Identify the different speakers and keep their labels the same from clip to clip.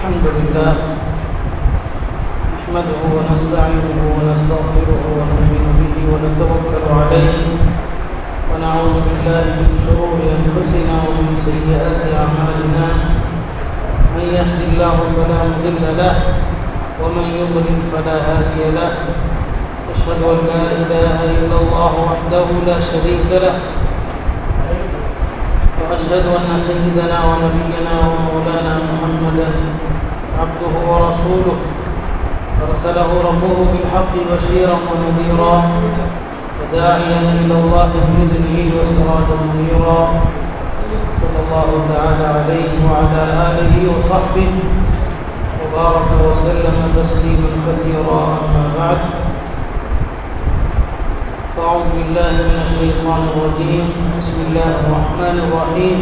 Speaker 1: الحمد لله نحمده ونستعينه ونستغفره ونؤمن به ونتوكل عليه ونعوذ بالله من شرور أنفسنا ومن سيئات أعمالنا. من يهد الله فلا مضل له ومن يضلل فلا هادي له. أشهد أن لا إله إلا الله وحده لا شريك له وأشهد أن سيدنا ونبينا ومولانا محمدا عبده ورسوله. أرسله ربه بالحق بشيرا ونذيرا وداعيا إلى الله بإذنه وسراجا منيرا. صلى الله تعالى عليه وعلى آله وصحبه وبارك وسلم تسليما كثيرا أما بعد. أعوذ بالله من الشيطان الرجيم. بسم الله الرحمن الرحيم.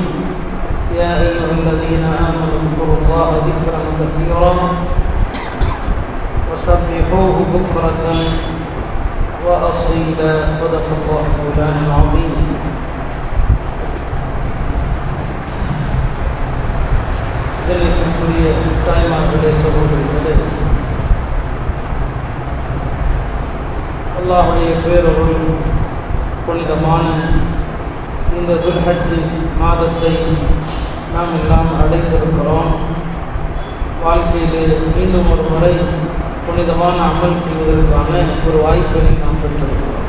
Speaker 1: يا أيها الذين آمنوا اذكروا الله ذكرا كثيرا وسبحوه بكرة وأصيلا. صدق الله مولانا العظيم. Jadi, kita akan melihat sebuah berita. அல்லாஹுடைய பேரொருள் புனிதமான இந்த துல்ஹஜ் மாதத்தை நாம் எல்லாம் அடைந்திருக்கிறோம். வாழ்க்கையிலே மீண்டும் ஒரு முறை புனிதமான அமல் செய்வதற்கான ஒரு வாய்ப்பினை நாம் பெற்றிருக்கிறோம்.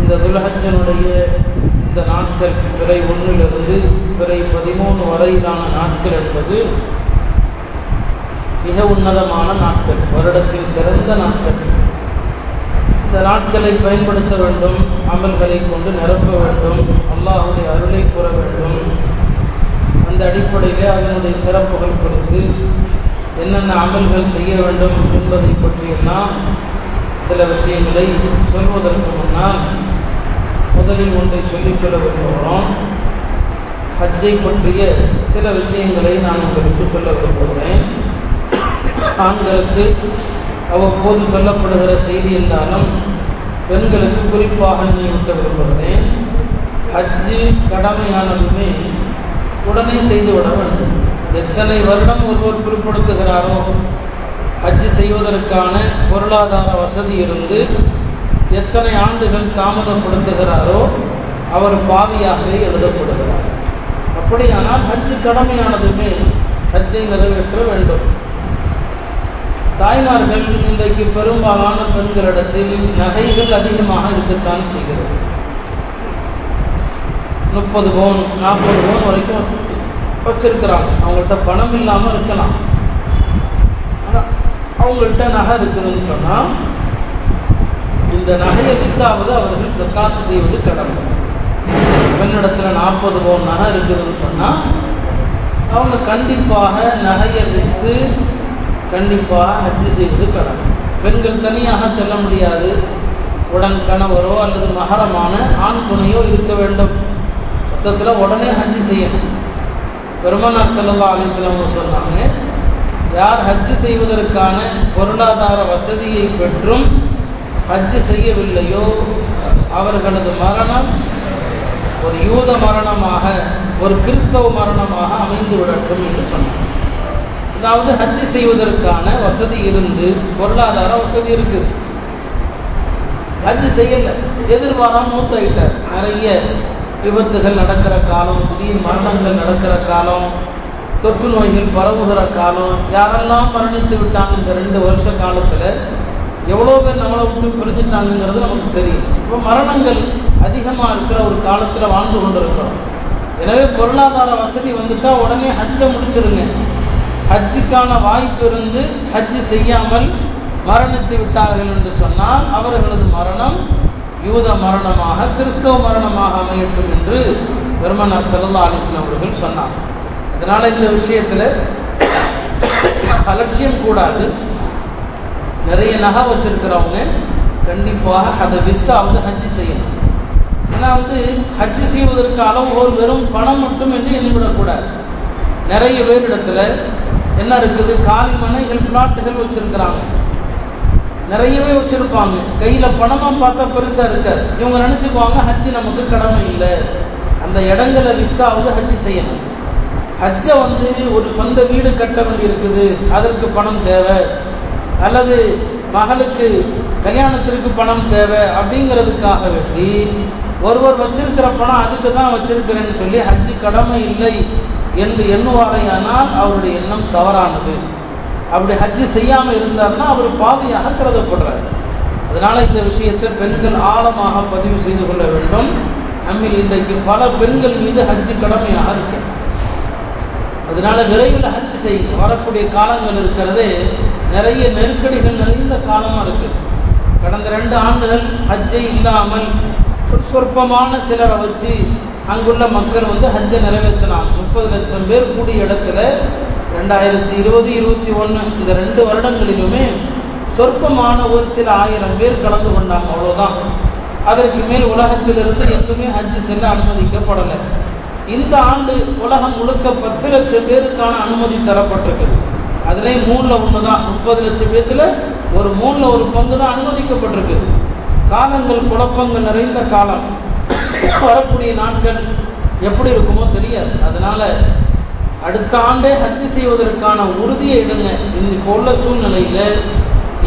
Speaker 1: இந்த துல்ஹஜனுடைய இந்த நாட்கள் பிறை ஒன்றிலிருந்து பிறை பதிமூணு வரையிலான நாட்கள் என்பது மிக உன்னதமான நாட்கள் வருடத்தில் சிறந்த நாட்கள். இந்த நாட்களை பயன்படுத்த வேண்டும் அமல்களை கொண்டு நிரப்ப வேண்டும் அல்லாஹுடைய அருளை கூற வேண்டும். அந்த அடிப்படையில் அதனுடைய சிறப்புகள் குறித்து என்னென்ன அமல்கள் செய்ய வேண்டும் என்பதை பற்றியெல்லாம் சில விஷயங்களை சொல்வதற்கு முன்னால் முதலில் ஒன்றை சொல்லிக்கொள்ள விரும்புகிறோம். ஹஜ்ஜை பற்றிய சில விஷயங்களை நான் உங்களுக்கு சொல்ல விரும்புகிறேன். ஆண்களுக்கு அவ்வப்போது சொல்லப்படுகிற செய்தி என்றாலும் பெண்களுக்கு குறிப்பாக நினைவூட்ட விரும்புகிறேன் ஹஜ்ஜு கடமையானதுமே உடனே செய்துவிட வேண்டும். எத்தனை வருடம் ஒருவர் பிற்படுத்துகிறாரோ ஹஜ்ஜு செய்வதற்கான பொருளாதார வசதி இருந்து எத்தனை ஆண்டுகள் தாமதப்படுத்துகிறாரோ அவர் பாவியாகவே எழுதப்படுகிறார். அப்படியானால் ஹஜ்ஜு கடமையானதுமே ஹஜ்ஜை நிறைவேற்ற வேண்டும். தாய்மார்கள் இன்றைக்கு பெரும்பாலான பெண்களிடத்தில் நகைகள் அதிகமாக இருக்கத்தான் செய்கிறது. முப்பது பவுன் நாற்பது பவுன் வரைக்கும் வச்சிருக்கிறாங்க. அவங்கள்ட்ட பணம் இல்லாமல் இருக்கலாம். ஆனால் அவங்கள்ட்ட நகை இருக்குதுன்னு சொன்னால் இந்த நகையை வித்தாவது அவர்கள் சக்காத்து செய்வது கடமை. பெண்ணிடத்தில் நாற்பது பவுன் நகை இருக்குதுன்னு சொன்னால் அவங்க கண்டிப்பாக நகையை விற்று கண்டிப்பாக ஹஜ்ஜு செய்வது கடமை பெண்கள் தனியாக செல்ல முடியாது. உடன் கணவரோ அல்லது மகரமான ஆண் துணையோ இருக்க வேண்டும். மொத்தத்தில் உடனே ஹஜ்ஜு செய்யணும். பெருமனா செல்லா அலிஸ்லாம் சொன்னாங்க யார் ஹஜ்ஜு செய்வதற்கான பொருளாதார வசதியை பெற்றும் ஹஜ்ஜு செய்யவில்லையோ அவர்களது மரணம் ஒரு யூத மரணமாக ஒரு கிறிஸ்தவ மரணமாக அமைந்து விடட்டும் என்று சொன்னார் அதாவது ஹஜ் செய்வதற்கான வசதி இருந்து பொருளாதார வசதி இருக்குது ஹஜ் செய்யல. எதிர்பாராம மூத்தாயிட்டார். நிறைய விபத்துகள் நடக்கிற காலம் புதிய மரணங்கள் நடக்கிற காலம் தொற்று நோய்கள் பரவுகிற காலம் யாரெல்லாம் மரணித்து விட்டாங்க இந்த ரெண்டு வருஷ காலத்தில் எவ்வளோ பேர் நம்மளை விட்டு பிரிஞ்சுட்டாங்கிறது நமக்கு தெரியும். இப்போ மரணங்கள் அதிகமாக இருக்கிற ஒரு காலத்தில் வாழ்ந்து கொண்டிருக்கிறோம். எனவே பொருளாதார வசதி வந்துட்டால் உடனே ஹஜ்ஜை முடிச்சிருங்க. ஹஜ்ஜுக்கான வாய்ப்பு இருந்து ஹஜ்ஜு செய்யாமல் மரணித்து விட்டார்கள் என்று சொன்னால் அவர்களது மரணம் யூத மரணமாக கிறிஸ்தவ மரணமாக அமையட்டும் என்று பெருமனார் செல்லா அலிஸ்லாம் அவர்கள் சொன்னார். அதனால் இந்த விஷயத்தில் அலட்சியம் கூடாது. நிறைய நகை வச்சிருக்கிறவங்க கண்டிப்பாக அதை விற்று வந்து ஹஜ்ஜு செய்யணும். ஏன்னா வந்து ஹஜ்ஜு செய்வதற்கு அளவுகோல் வெறும் பணம் மட்டும் என்று எண்ணிவிடக்கூடாது. நிறைய பேரிடத்துல என்ன இருக்குது? காலி மனைகள் பிளாட்டுகள் வச்சிருக்கிறாங்க. நிறையவே வச்சிருப்பாங்க. கையில பணமா பார்த்தா பெருசா இருக்காது. இவங்க நினைச்சுக்குவாங்க ஹஜ்ஜு நமக்கு கடமை இல்லை. அந்த இடங்களை வித்தாவது ஹஜ்ஜு செய்யணும். ஹஜ்ஜை வந்து ஒரு சொந்த வீடு கட்ட வேண்டி இருக்குது அதற்கு பணம் தேவை. அல்லது மகளுக்கு கல்யாணத்திற்கு பணம் தேவை அப்படிங்கிறதுக்காக வேண்டி ஒருவர் வச்சிருக்கிற பணம் அதுக்கு தான் வச்சிருக்கிறேன்னு சொல்லி ஹஜ்ஜு கடமை இல்லை. என்று எண்ணுவாரையானால் அவருடைய எண்ணம் தவறானது. அப்படி ஹஜ்ஜு செய்யாமல் இருந்தார்னா அவர் பாவியாக கருதப்படுறார். அதனால இந்த விஷயத்தை பெண்கள் ஆழமாக பதிவு செய்து கொள்ள வேண்டும். நம்மில் இன்றைக்கு பல பெண்கள் மீது ஹஜ்ஜு கடமையாக இருக்கு அதனால விரைவில் ஹஜ் செய்யுங்க. வரக்கூடிய காலங்கள் இருக்கிறதே நிறைய நெருக்கடிகள் நிறைந்த காலமாக இருக்கு. கடந்த ரெண்டு ஆண்டுகள் ஹஜ்ஜை இல்லாமல் ஒரு சொற்பமான சிலரை வச்சு அங்குள்ள மக்கள் வந்து ஹஜ்ஜை நிறைவேற்றினாங்க. முப்பது லட்சம் பேர் கூடிய இடத்துல ரெண்டாயிரத்தி இருபது இருபத்தி ஒன்று இந்த ரெண்டு வருடங்களிலுமே சொற்பமான ஒரு சில ஆயிரம் பேர் கலந்து கொண்டாங்க அவ்வளோதான் அதற்கு மேல் உலகத்திலிருந்து எதுவுமே ஹஜ்ஜு செல்ல அனுமதிக்கப்படலை. இந்த ஆண்டு உலகம் முழுக்க பத்து லட்சம் பேருக்கான அனுமதி தரப்பட்டிருக்குது. அதிலே மூணில் ஒன்று தான் முப்பது லட்சம் பேர்த்தில் ஒரு மூணில் ஒரு பங்கு தான் அனுமதிக்கப்பட்டிருக்குது. காலங்கள் குழப்பங்கள் நிறைந்த காலம். வரக்கூடிய நாட்கள் எப்படி இருக்குமோ தெரியாது. அதனால அடுத்த ஆண்டே ஹஜ்ஜு செய்வதற்கான உறுதியை எடுங்க. இன்னைக்கு உள்ள சூழ்நிலையில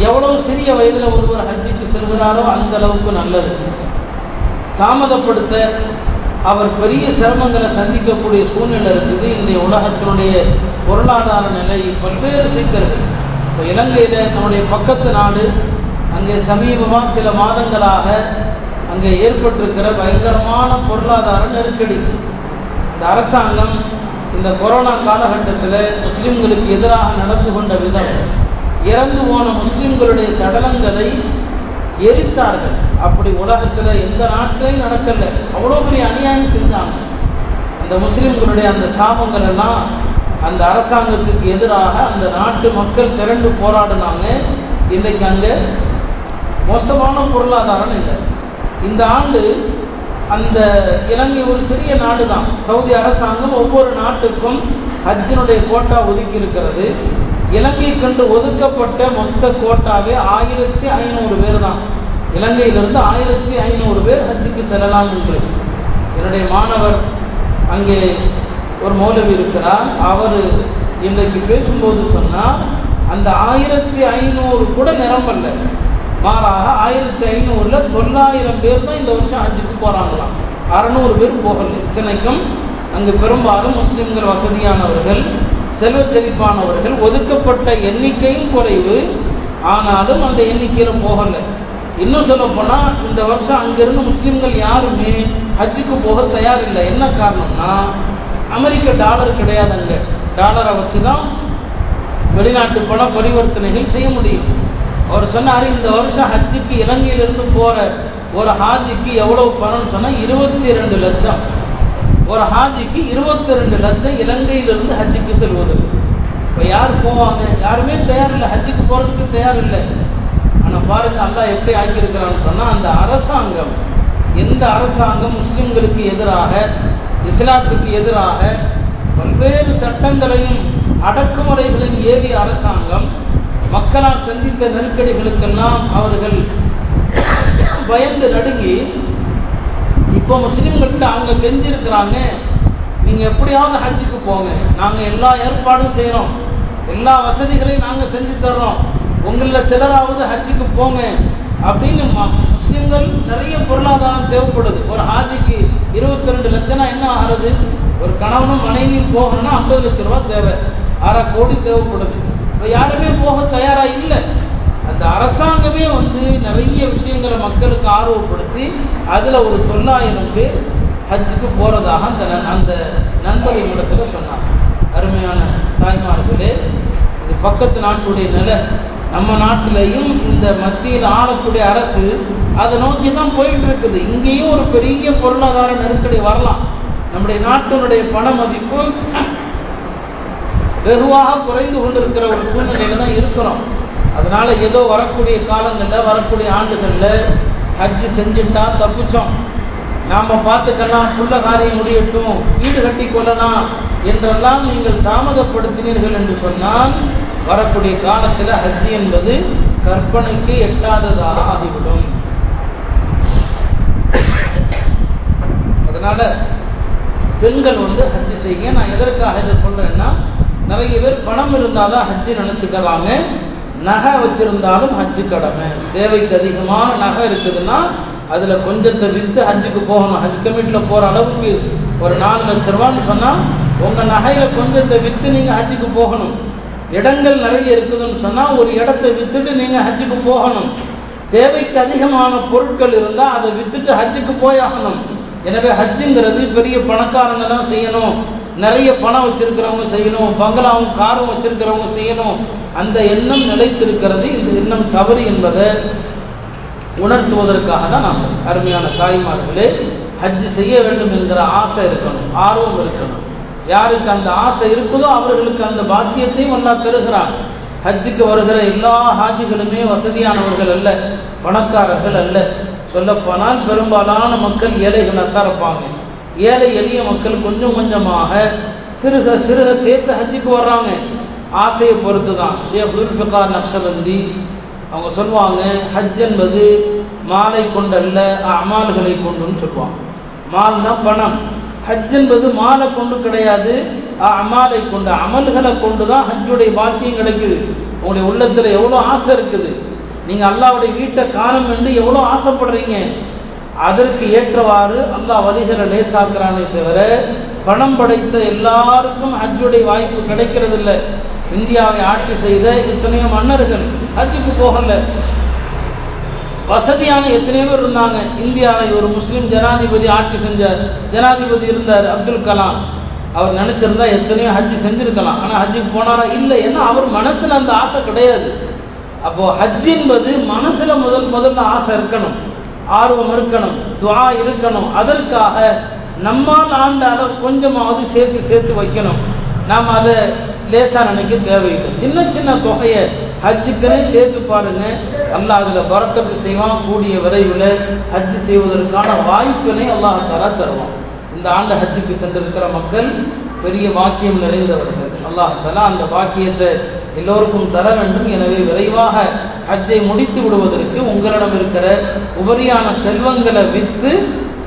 Speaker 1: எவ்வளவு சிறிய வயதில் ஒருவர் ஹஜ்ஜுக்கு செல்கிறாரோ அந்த அளவுக்கு நல்லது. தாமதப்படுத்த அவர் பெரிய சிரமங்களை சந்திக்கக்கூடிய சூழ்நிலை இருக்குது. இன்றைய உலகத்தினுடைய பொருளாதார நிலை பல்வேறு சிக்கல்கள். இப்போ இலங்கையில் நம்முடைய பக்கத்து நாடு அங்கே சமீபமாக சில மாதங்களாக அங்கே ஏற்பட்டிருக்கிற பயங்கரமான பொருளாதார நெருக்கடி. இந்த அரசாங்கம் இந்த கொரோனா காலகட்டத்தில் முஸ்லிம்களுக்கு எதிராக நடந்து கொண்ட விதம். இறந்து போன முஸ்லிம்களுடைய சடலங்களை எரித்தார்கள். அப்படி உலகத்தில் எந்த நாட்டிலையும் நடக்கல. அவ்வளோ பெரிய அநியாயம் செஞ்சாங்க. அந்த முஸ்லிம்களுடைய அந்த சாபங்கள் எல்லாம் அந்த அரசாங்கத்துக்கு எதிராக அந்த நாட்டு மக்கள் திரண்டு போராடினாங்க. இன்றைக்கு அங்கே மோசமான பொருளாதாரம் இல்லை. இந்த ஆண்டு அந்த இலங்கை ஒரு சிறிய நாடு தான் சவுதி அரசாங்கம் ஒவ்வொரு நாட்டுக்கும் ஹஜ்ஜினுடைய கோட்டா ஒதுக்கி இருக்கிறது இலங்கை கண்டு ஒதுக்கப்பட்ட மொத்த கோட்டாவே ஆயிரத்தி ஐநூறு பேர் தான் இலங்கையிலிருந்து ஆயிரத்தி ஐநூறு பேர் ஹஜ்ஜுக்கு செல்லலாம் என்று. என்னுடைய மாணவர் அங்கே ஒரு மௌலவி இருக்கிறார். அவர் இன்றைக்கு பேசும்போது சொன்னால் அந்த ஆயிரத்தி ஐநூறு கூட நிரம்பல்ல மாறாக ஆயிரத்தி ஐநூறுல தொள்ளாயிரம் பேர் தான் இந்த வருஷம் ஹஜ்ஜுக்கு போறாங்களாம். அறநூறு பேர் போகல. இத்தனைக்கும் அங்கு பெரும்பாலும் முஸ்லிம்கள் வசதியானவர்கள் செல்வ செழிப்பானவர்கள் ஒதுக்கப்பட்ட எண்ணிக்கையும் குறைவு. ஆனாலும் அந்த எண்ணிக்கையில போகல. இன்னும் சொல்ல போனா இந்த வருஷம் அங்கிருந்து முஸ்லிம்கள் யாருமே ஹஜ்ஜுக்கு போக தயார் இல்லை என்ன காரணம்னா அமெரிக்க டாலர் கிடையாது அங்க டாலரை வச்சுதான் வெளிநாட்டு பண பரிவர்த்தனைகள் செய்ய முடியும். அவர் சொன்னார் இந்த வருஷம் ஹஜ்ஜுக்கு இலங்கையிலிருந்து போகிற ஒரு ஹாஜிக்கு எவ்வளவு பணம்னு சொன்னால் இருபத்தி ரெண்டு லட்சம். ஒரு ஹாஜிக்கு இருபத்தி ரெண்டு லட்சம் இலங்கையிலிருந்து ஹஜ்ஜுக்கு செல்வது. இப்போ யார் போவாங்க? யாருமே தயார் இல்லை ஹஜ்ஜுக்கு போகிறதுக்கு தயார் இல்லை ஆனால் பாருங்க அல்லாஹ் எப்படி ஆக்கியிருக்கிறான்னு சொன்னால் அந்த அரசாங்கம் எந்த அரசாங்கம் முஸ்லிம்களுக்கு எதிராக இஸ்லாத்துக்கு எதிராக பல்வேறு சட்டங்களையும் அடக்குமுறைகளையும் ஏவிய அரசாங்கம் மக்களால் சந்தித்த நெருக்கடிகளுக்கெல்லாம் அவர்கள் பயந்து நடுங்கி இப்போ முஸ்லீம்கள்கிட்ட அவங்க கெஞ்சிருக்கிறாங்க நீங்க எப்படியாவது ஹஜ்ஜுக்கு போங்க. நாங்க எல்லா ஏற்பாடும் செய்யறோம் எல்லா வசதிகளையும் நாங்க செஞ்சு தர்றோம். உங்களில் சிலராவது ஹஜ்ஜுக்கு போங்க. அப்படின்னு முஸ்லீம்கள் நிறைய பொருளாதாரம் தேவைப்படுது. ஒரு ஹாஜிக்கு இருபத்தி ரெண்டு லட்சம்னா என்ன ஆகுது ஒரு கணவனும் மனைவியும் போகணும்னா ஐம்பது லட்சம் ரூபாய் தேவை. அரை கோடி தேவைப்படுது. இப்போ யாருமே போக தயாரா இல்லை. அந்த அரசாங்கமே வந்து நிறைய விஷயங்களை மக்களுக்கு ஆர்வப்படுத்தி அதுல ஒரு தொள்ளாயிரம் பேர் ஹஜ்ஜுக்கு போறதாக அந்த அந்த நண்பர் இடத்துல சொன்னார் அருமையான தாய்மார்களே இது பக்கத்து நாட்டுடைய நிலை. நம்ம நாட்டிலையும் இந்த மத்தியில் ஆளக்கூடிய அரசு அதை நோக்கி தான் போயிட்டு இருக்குது இங்கேயும் ஒரு பெரிய பொருளாதார நெருக்கடி வரலாம். நம்முடைய நாட்டினுடைய பண மதிப்பு வெகுவாக குறைந்து கொண்டிருக்கிற ஒரு சூழ்நிலையில தான் இருக்கிறோம். அதனால ஏதோ வரக்கூடிய காலங்களில் வரக்கூடிய ஆண்டுகளில் ஹஜ்ஜு செஞ்சுட்டா தப்பிச்சோம். நாம பார்த்துக்கலாம் புள்ள காரியம் முடியட்டும் வீடு கட்டி கொள்ளலாம் என்றெல்லாம் நீங்கள் தாமதப்படுத்தினீர்கள் என்று சொன்னால் வரக்கூடிய காலத்தில் ஹஜ் என்பது கற்பனைக்கு எட்டாததாக ஆகிவிடும். அதனால பெண்கள் வந்து ஹஜ்ஜு செய்ய நான் எதற்காக இதை சொல்றேன்னா நிறைய பேர் பணம் இருந்தால் தான் ஹஜ்ஜு நினச்சிக்கிறாங்க நகை வச்சுருந்தாலும் ஹஜ்ஜு கடமை. தேவைக்கு அதிகமான நகை இருக்குதுன்னா அதில் கொஞ்சத்தை விற்று ஹஜ்ஜுக்கு போகணும். ஹஜ் கமிட்டியில் போகிற அளவுக்கு ஒரு நாலு லட்ச ரூபான்னு சொன்னால் உங்கள் நகையில் கொஞ்சத்தை விற்று நீங்கள் ஹஜ்ஜுக்கு போகணும். இடங்கள் நிறைய இருக்குதுன்னு சொன்னால் ஒரு இடத்தை விற்றுட்டு நீங்கள் ஹஜ்ஜுக்கு போகணும். தேவைக்கு அதிகமான பொருட்கள் இருந்தால் அதை விற்றுட்டு ஹஜ்ஜுக்கு போயாகணும். எனவே ஹஜ்ஜுங்கிறது பெரிய பணக்காரங்க தான் செய்யணும். நிறைய பணம் வச்சிருக்கிறவங்க செய்யணும் பங்களாவும் காரும் வச்சிருக்கிறவங்க செய்யணும். அந்த எண்ணம் நிலைத்திருக்கிறது இந்த எண்ணம் தவறு என்பதை உணர்த்துவதற்காக தான் நான் சொல்றேன். அருமையான தாய்மார்களே ஹஜ் செய்ய வேண்டும் என்கிற ஆசை இருக்கணும் ஆர்வம் இருக்கணும். யாருக்கு அந்த ஆசை இருக்குதோ அவர்களுக்கு அந்த பாக்கியத்தையும் ஒன்றா தருகிறான். ஹஜ்ஜுக்கு வருகிற எல்லா ஹாஜிகளுமே வசதியானவர்கள் அல்ல பணக்காரர்கள் அல்ல. சொல்லப்போனால் பெரும்பாலான மக்கள் ஏழைகளாக தான் இருப்பாங்க. ஏழை எளிய மக்கள் கொஞ்சம் கொஞ்சமாக சிறுக சிறுக சேர்த்து ஹஜ்ஜுக்கு வர்றாங்க. ஆசையை பொறுத்து தான் ஷேக் உல்ஃபிகார் நக்ஷபந்தி அவங்க சொல்லுவாங்க ஹஜ் என்பது மாலை கொண்டல்ல அமால்களை கொண்டுன்னு சொல்லுவாங்க. மால்னா பணம். ஹஜ் என்பது மாலை கொண்டு கிடையாது அமாலை கொண்டு அமல்களை கொண்டு தான் ஹஜ்ஜுடைய பாக்கியம் கிடைக்குது. உங்களுடைய உள்ளத்தில் எவ்வளோ ஆசை இருக்குது? நீங்கள் அல்லாவுடைய வீட்டை காணும் என்று எவ்வளோ ஆசைப்படுறீங்க? அதற்கு ஏற்றவாறு அல்லாஹ் வழிகளை லேசாக்குறானே தவிர பணம் படைத்த எல்லாருக்கும் ஹஜ்ஜுடைய வாய்ப்பு கிடைக்கிறது இல்லை இந்தியாவை ஆட்சி செய்த எத்தனையோ மன்னர்கள் ஹஜ்ஜுக்கு போகல. வசதியான எத்தனையோ பேர் இருந்தாங்க. இந்தியாவை ஒரு முஸ்லீம் ஜனாதிபதி ஆட்சி செஞ்சார். ஜனாதிபதி இருந்தார் அப்துல் கலாம். அவர் நினைச்சிருந்தா எத்தனையோ ஹஜ் செஞ்சிருக்கலாம். ஆனால் ஹஜ்ஜுக்கு போனாரா? இல்லை. ஏன்னா அவர் மனசுல அந்த ஆசை கிடையாது. அப்போ ஹஜ் என்பது மனசுல முதல் முதல்ல ஆசை இருக்கணும். ஆர்வம் இருக்கணும் துவா இருக்கணும். அதற்காக நம்மால் ஆண்ட அளவு கொஞ்சமாவது சேர்த்து சேர்த்து வைக்கணும். நாம் அதை லேசா நினைக்க தேவையில்லை. சின்ன சின்ன தொகையை ஹஜ்ஜுக்குனே சேர்த்து பாருங்க. அல்லாஹ் அதில் பறக்கத்து செய்வான். கூடிய விரைவில் ஹஜ்ஜு செய்வதற்கான வாய்ப்பினை அல்லாஹ் தர தருவான். இந்த ஆண்டு ஹஜ்ஜுக்கு சென்றிருக்கிற மக்கள் பெரிய பாக்கியம் நிறைந்தவர்கள். அல்லாஹ் தலா அந்த பாக்கியத்தை எல்லோருக்கும் தர வேண்டும். எனவே விரைவாக ஹஜ்ஜை முடித்து விடுவதற்கு உங்களிடம் இருக்கிற உபரியான செல்வங்களை விற்று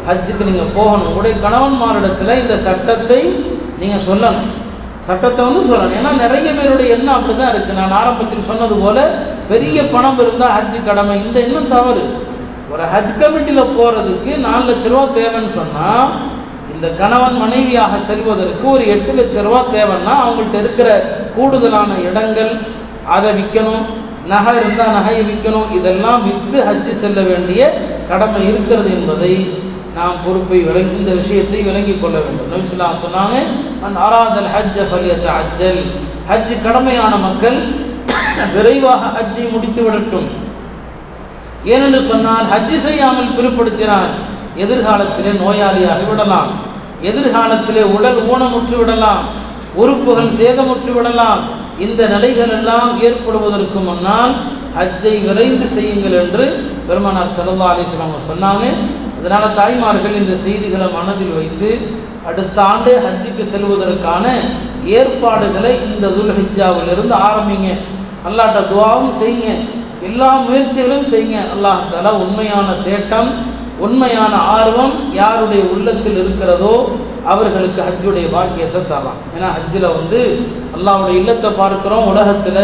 Speaker 1: ஹஜ்ஜுக்கு நீங்கள் போகணும். உங்களுடைய கணவன்மாரிடத்தில் இந்த சட்டத்தை நீங்கள் சொல்லணும். சட்டத்தை வந்து சொல்லணும். ஏன்னா நிறைய பேருடைய எண்ணம் அப்படிதான் இருக்கு. நான் ஆரம்பத்தில் சொன்னது போல பெரிய பணம் இருந்தால் ஹஜ்ஜு கடமை. இந்த எண்ணம் தவறு. ஒரு ஹஜ் கமிட்டியில் போகிறதுக்கு நாலு லட்ச ரூபா தேவைன்னு சொன்னால் இந்த கணவன் மனைவியாக செல்வதற்கு ஒரு எட்டு லட்ச ரூபா தேவைன்னா அவங்கள்ட்ட இருக்கிற கூடுதலான இடங்கள் அதை விற்கணும் நகை இருந்தால் நகையை விற்கணும். இதெல்லாம் விற்று ஹஜ்ஜு செல்ல வேண்டிய கடமை இருக்கிறது என்பதை நாம் பொறுப்பை விளங்கி இந்த விஷயத்தை விளங்கிக் கொள்ள வேண்டும். நபிசுல்லா சொன்னாங்க அன் ஆராதல் ஹஜ் ஃபலியத் அஜ்ஜல் ஹஜ் கடமையான மக்கள் விரைவாக ஹஜ்ஜை முடித்து விடட்டும். ஏனென்று சொன்னால் ஹஜ்ஜு செய்யாமல் பிற்படுத்தினால் எதிர்காலத்திலே நோயாளியாகி விடலாம். எதிர்காலத்திலே உடல் ஊனமுற்று விடலாம். உறுப்புகள் சேதமுற்று விடலாம். இந்த நிலைகள் எல்லாம் ஏற்படுவதற்கு முன்னால் ஹஜ்ஜை விரைந்து செய்யுங்கள் என்று பெருமானார் சல்லா அலிஸ்லாம் சொன்னாங்க. அதனால தாய்மார்கள் இந்த செய்திகளை மனதில் வைத்து அடுத்த ஆண்டு ஹஜ்ஜுக்கு செல்வதற்கான ஏற்பாடுகளை இந்த துல்ஹிஜாவிலிருந்து ஆரம்பிங்க. அல்லாட்ட துவாவும் செய்யுங்க. எல்லா முயற்சிகளும் செய்யுங்க. அல்லாஹ் தலா உண்மையான தேட்டம் உண்மையான ஆர்வம் யாருடைய உள்ளத்தில் இருக்கிறதோ அவர்களுக்கு ஹஜ்ஜுடைய பாக்கியத்தை தரலாம். ஏன்னா ஹஜ்ஜில் வந்து அல்லாவுடைய இல்லத்தை பார்க்கிறோம் உலகத்தில்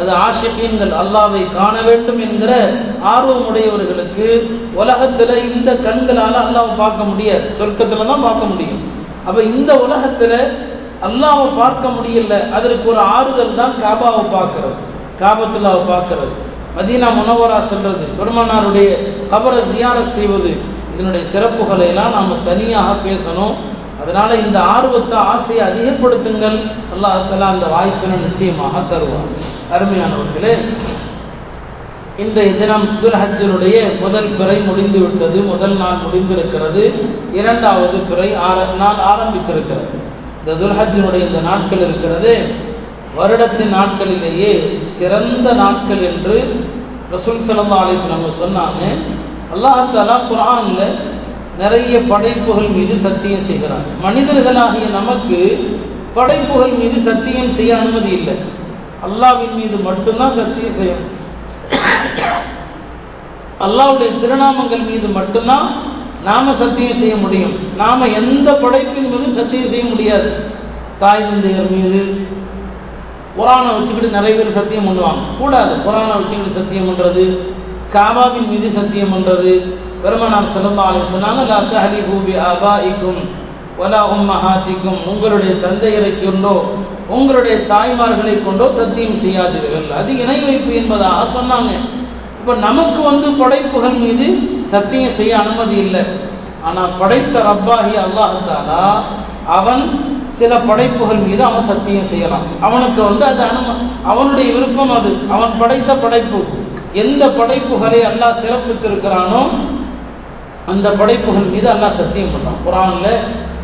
Speaker 1: அது ஆஷிகீன்கள் அல்லாவை காண வேண்டும் என்கிற ஆர்வம் உடையவர்களுக்கு உலகத்தில் இந்த கண்களால் அல்லாவை பார்க்க முடியாது. சொர்க்கத்தில் தான் பார்க்க முடியும். அப்போ இந்த உலகத்தில் அல்லாவை பார்க்க முடியல. அதற்கு ஒரு ஆறுதல் தான் காபாவை பார்க்கறது. காபத்துல்லாவை பார்க்கறது. மதீனா முனவரா செல்வது பெருமானாருடைய கபரை தியான செய்வது. இதனுடைய சிறப்புகளை எல்லாம் நாம் தனியாக பேசணும். அதனால இந்த ஆர்வத்தை ஆசையை அதிகப்படுத்துங்கள். அல்லாஹலா அந்த வாய்ப்பினை நிச்சயமாக தருவார். அருமையானவர்களே இன்றைய தினம் துல்ஹஜனுடைய முதல் பிறை முடிந்து விட்டது முதல் நாள் முடிந்திருக்கிறது. இரண்டாவது பிறை ஆர நாள் ஆரம்பித்திருக்கிறது. இந்த துல்ஹஜனுடைய இந்த நாட்கள் இருக்கிறது. வருடத்தின் நாட்களிலேயே சிறந்த நாட்கள் என்று ரசூல் சல்லா அலிஸ்லாம் சொன்னாங்க அல்லாஹாலா குரான்ல நிறைய படைப்புகள் மீது சத்தியம் செய்கிறார் மனிதர்களாகிய நமக்கு படைப்புகள் மீது சத்தியம் செய்ய அனுமதி இல்லை. அல்லாவின் மீது மட்டும்தான் சத்தியம் செய்யணும். அல்லாவுடைய திருநாமங்கள் மீது மட்டும்தான் நாம சத்தியம் செய்ய முடியும். நாம எந்த படைப்பின் மீது சத்தியம் செய்ய முடியாது. தாய் தந்தையர் மீது குரானை வச்சுக்கிட்டு நிறைய பேர் சத்தியம் பண்ணுவாங்க. கூடாது. குரானை வச்சுக்கிட்டு சத்தியம் பண்ணுறது காபாவின் மீது சத்தியம் பண்ணுறது பெருமனார் செல்லந்தாலும் சொன்னாங்க லா தஹலிஃபு பி ஆபாஇக்கும் வலா உம்மஹாத்திக்கும். உங்களுடைய தந்தையரை கொண்டோ உங்களுடைய தாய்மார்களை கொண்டோ சத்தியம் செய்யாதீர்கள். அது இணை வைப்பு என்பதாக சொன்னாங்க. இப்போ நமக்கு வந்து படைப்புகள் மீது சத்தியம் செய்ய அனுமதி இல்லை. ஆனால் படைத்த ரப்பாகி அல்லாஹாலா அவன் சில படைப்புகள் மீது அவன் சத்தியம் செய்யலாம். அவனுக்கு வந்து அது அனும அவனுடைய விருப்பம் அது. அவன் படைத்த படைப்பு. எந்த படைப்புகளை அல்லாஹ் சிறப்பித்திருக்கிறானோ அந்த படைப்புகள் மீது அல்லாஹ் சத்தியம் பண்ணுறான் குரானில்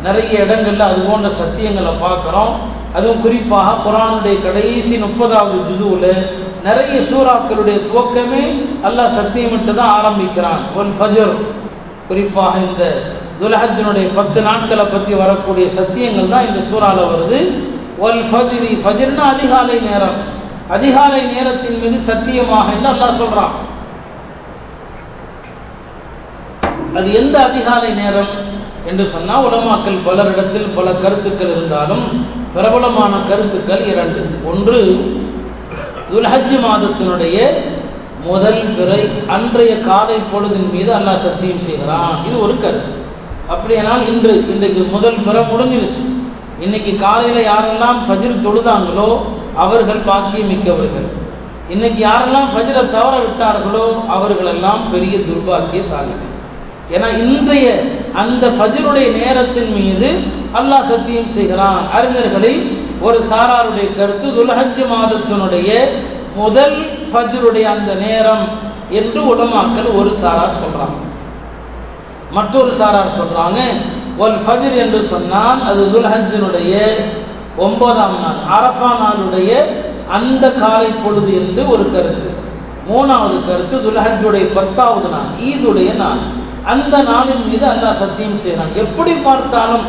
Speaker 1: நிறைய இடங்கள்ல அது போன்ற சத்தியங்களை பார்க்குறோம். அதுவும் குறிப்பாக குரானுடைய கடைசி முப்பதாவது ஜுதுவில் நிறைய சூறாக்களுடைய துவக்கமே அல்லாஹ் சத்தியமிட்டு தான் ஆரம்பிக்கிறான். ஒன் ஃபஜர். குறிப்பாக இந்த துலஹஜனுடைய பத்து நாட்களை பற்றி வரக்கூடிய சத்தியங்கள் தான் இந்த சூறால வருது. ஒல் ஃபஜ்ரி ஃபஜ்ர்னா அதிகாலை நேரம். அதிகாலை நேரத்தின் மீது சத்தியமாக என்று அல்லாஹ் சொல்றான்? அது எந்த அதிகாலை நேரம் என்று சொன்னால் உலமாக்கள் பலரிடத்தில் பல கருத்துக்கள் இருந்தாலும் பிரபலமான கருத்துக்கள் இரண்டு. ஒன்று துல்ஹஜ் மாதத்தினுடைய முதல் பிறை அன்றைய காலை பொழுதின் மீது அல்லாஹ் சத்தியம் செய்கிறான். இது ஒரு கருத்து. அப்படியானால் இன்று இன்றைக்கு முதல் பிற முடிஞ்சிருச்சு. இன்னைக்கு காலையில் யாரெல்லாம் ஃபஜ்ர் தொழுதாங்களோ அவர்கள் பாக்கியம் மிக்கவர்கள் இன்னைக்கு யாரெல்லாம் ஃபஜ்ரை தவற விட்டார்களோ அவர்களெல்லாம் பெரிய துர்பாக்கியசாலிகள். ஏன்னா இன்றைய அந்த ஃபஜ்ருடைய நேரத்தின் மீது அல்லாஹ் சத்தியம் செய்கிறான். அறிஞர்களில் ஒரு சாராருடைய கருத்து துல்ஹஜ் மாதத்தினுடைய முதல் ஃபஜ்ருடைய அந்த நேரம் என்று உடமாக்கள் ஒரு சாரார் சொல்றாங்க. மற்றொரு சாரார் சொல்றாங்க ஒல் ஃபஜ்ர் என்று சொன்னால் அது துல்ஹஜினுடைய ஒன்பதாம் நாள் அரஃபா நாளுடைய அந்த காலை பொழுது என்று ஒரு கருத்து. மூணாவது கருத்து துல்ஹஜுடைய பத்தாவது நாள் ஈதுடைய நாள். அந்த நாளின் மீது அல்லாஹ் சத்தியம் செய்கிறான். எப்படி பார்த்தாலும்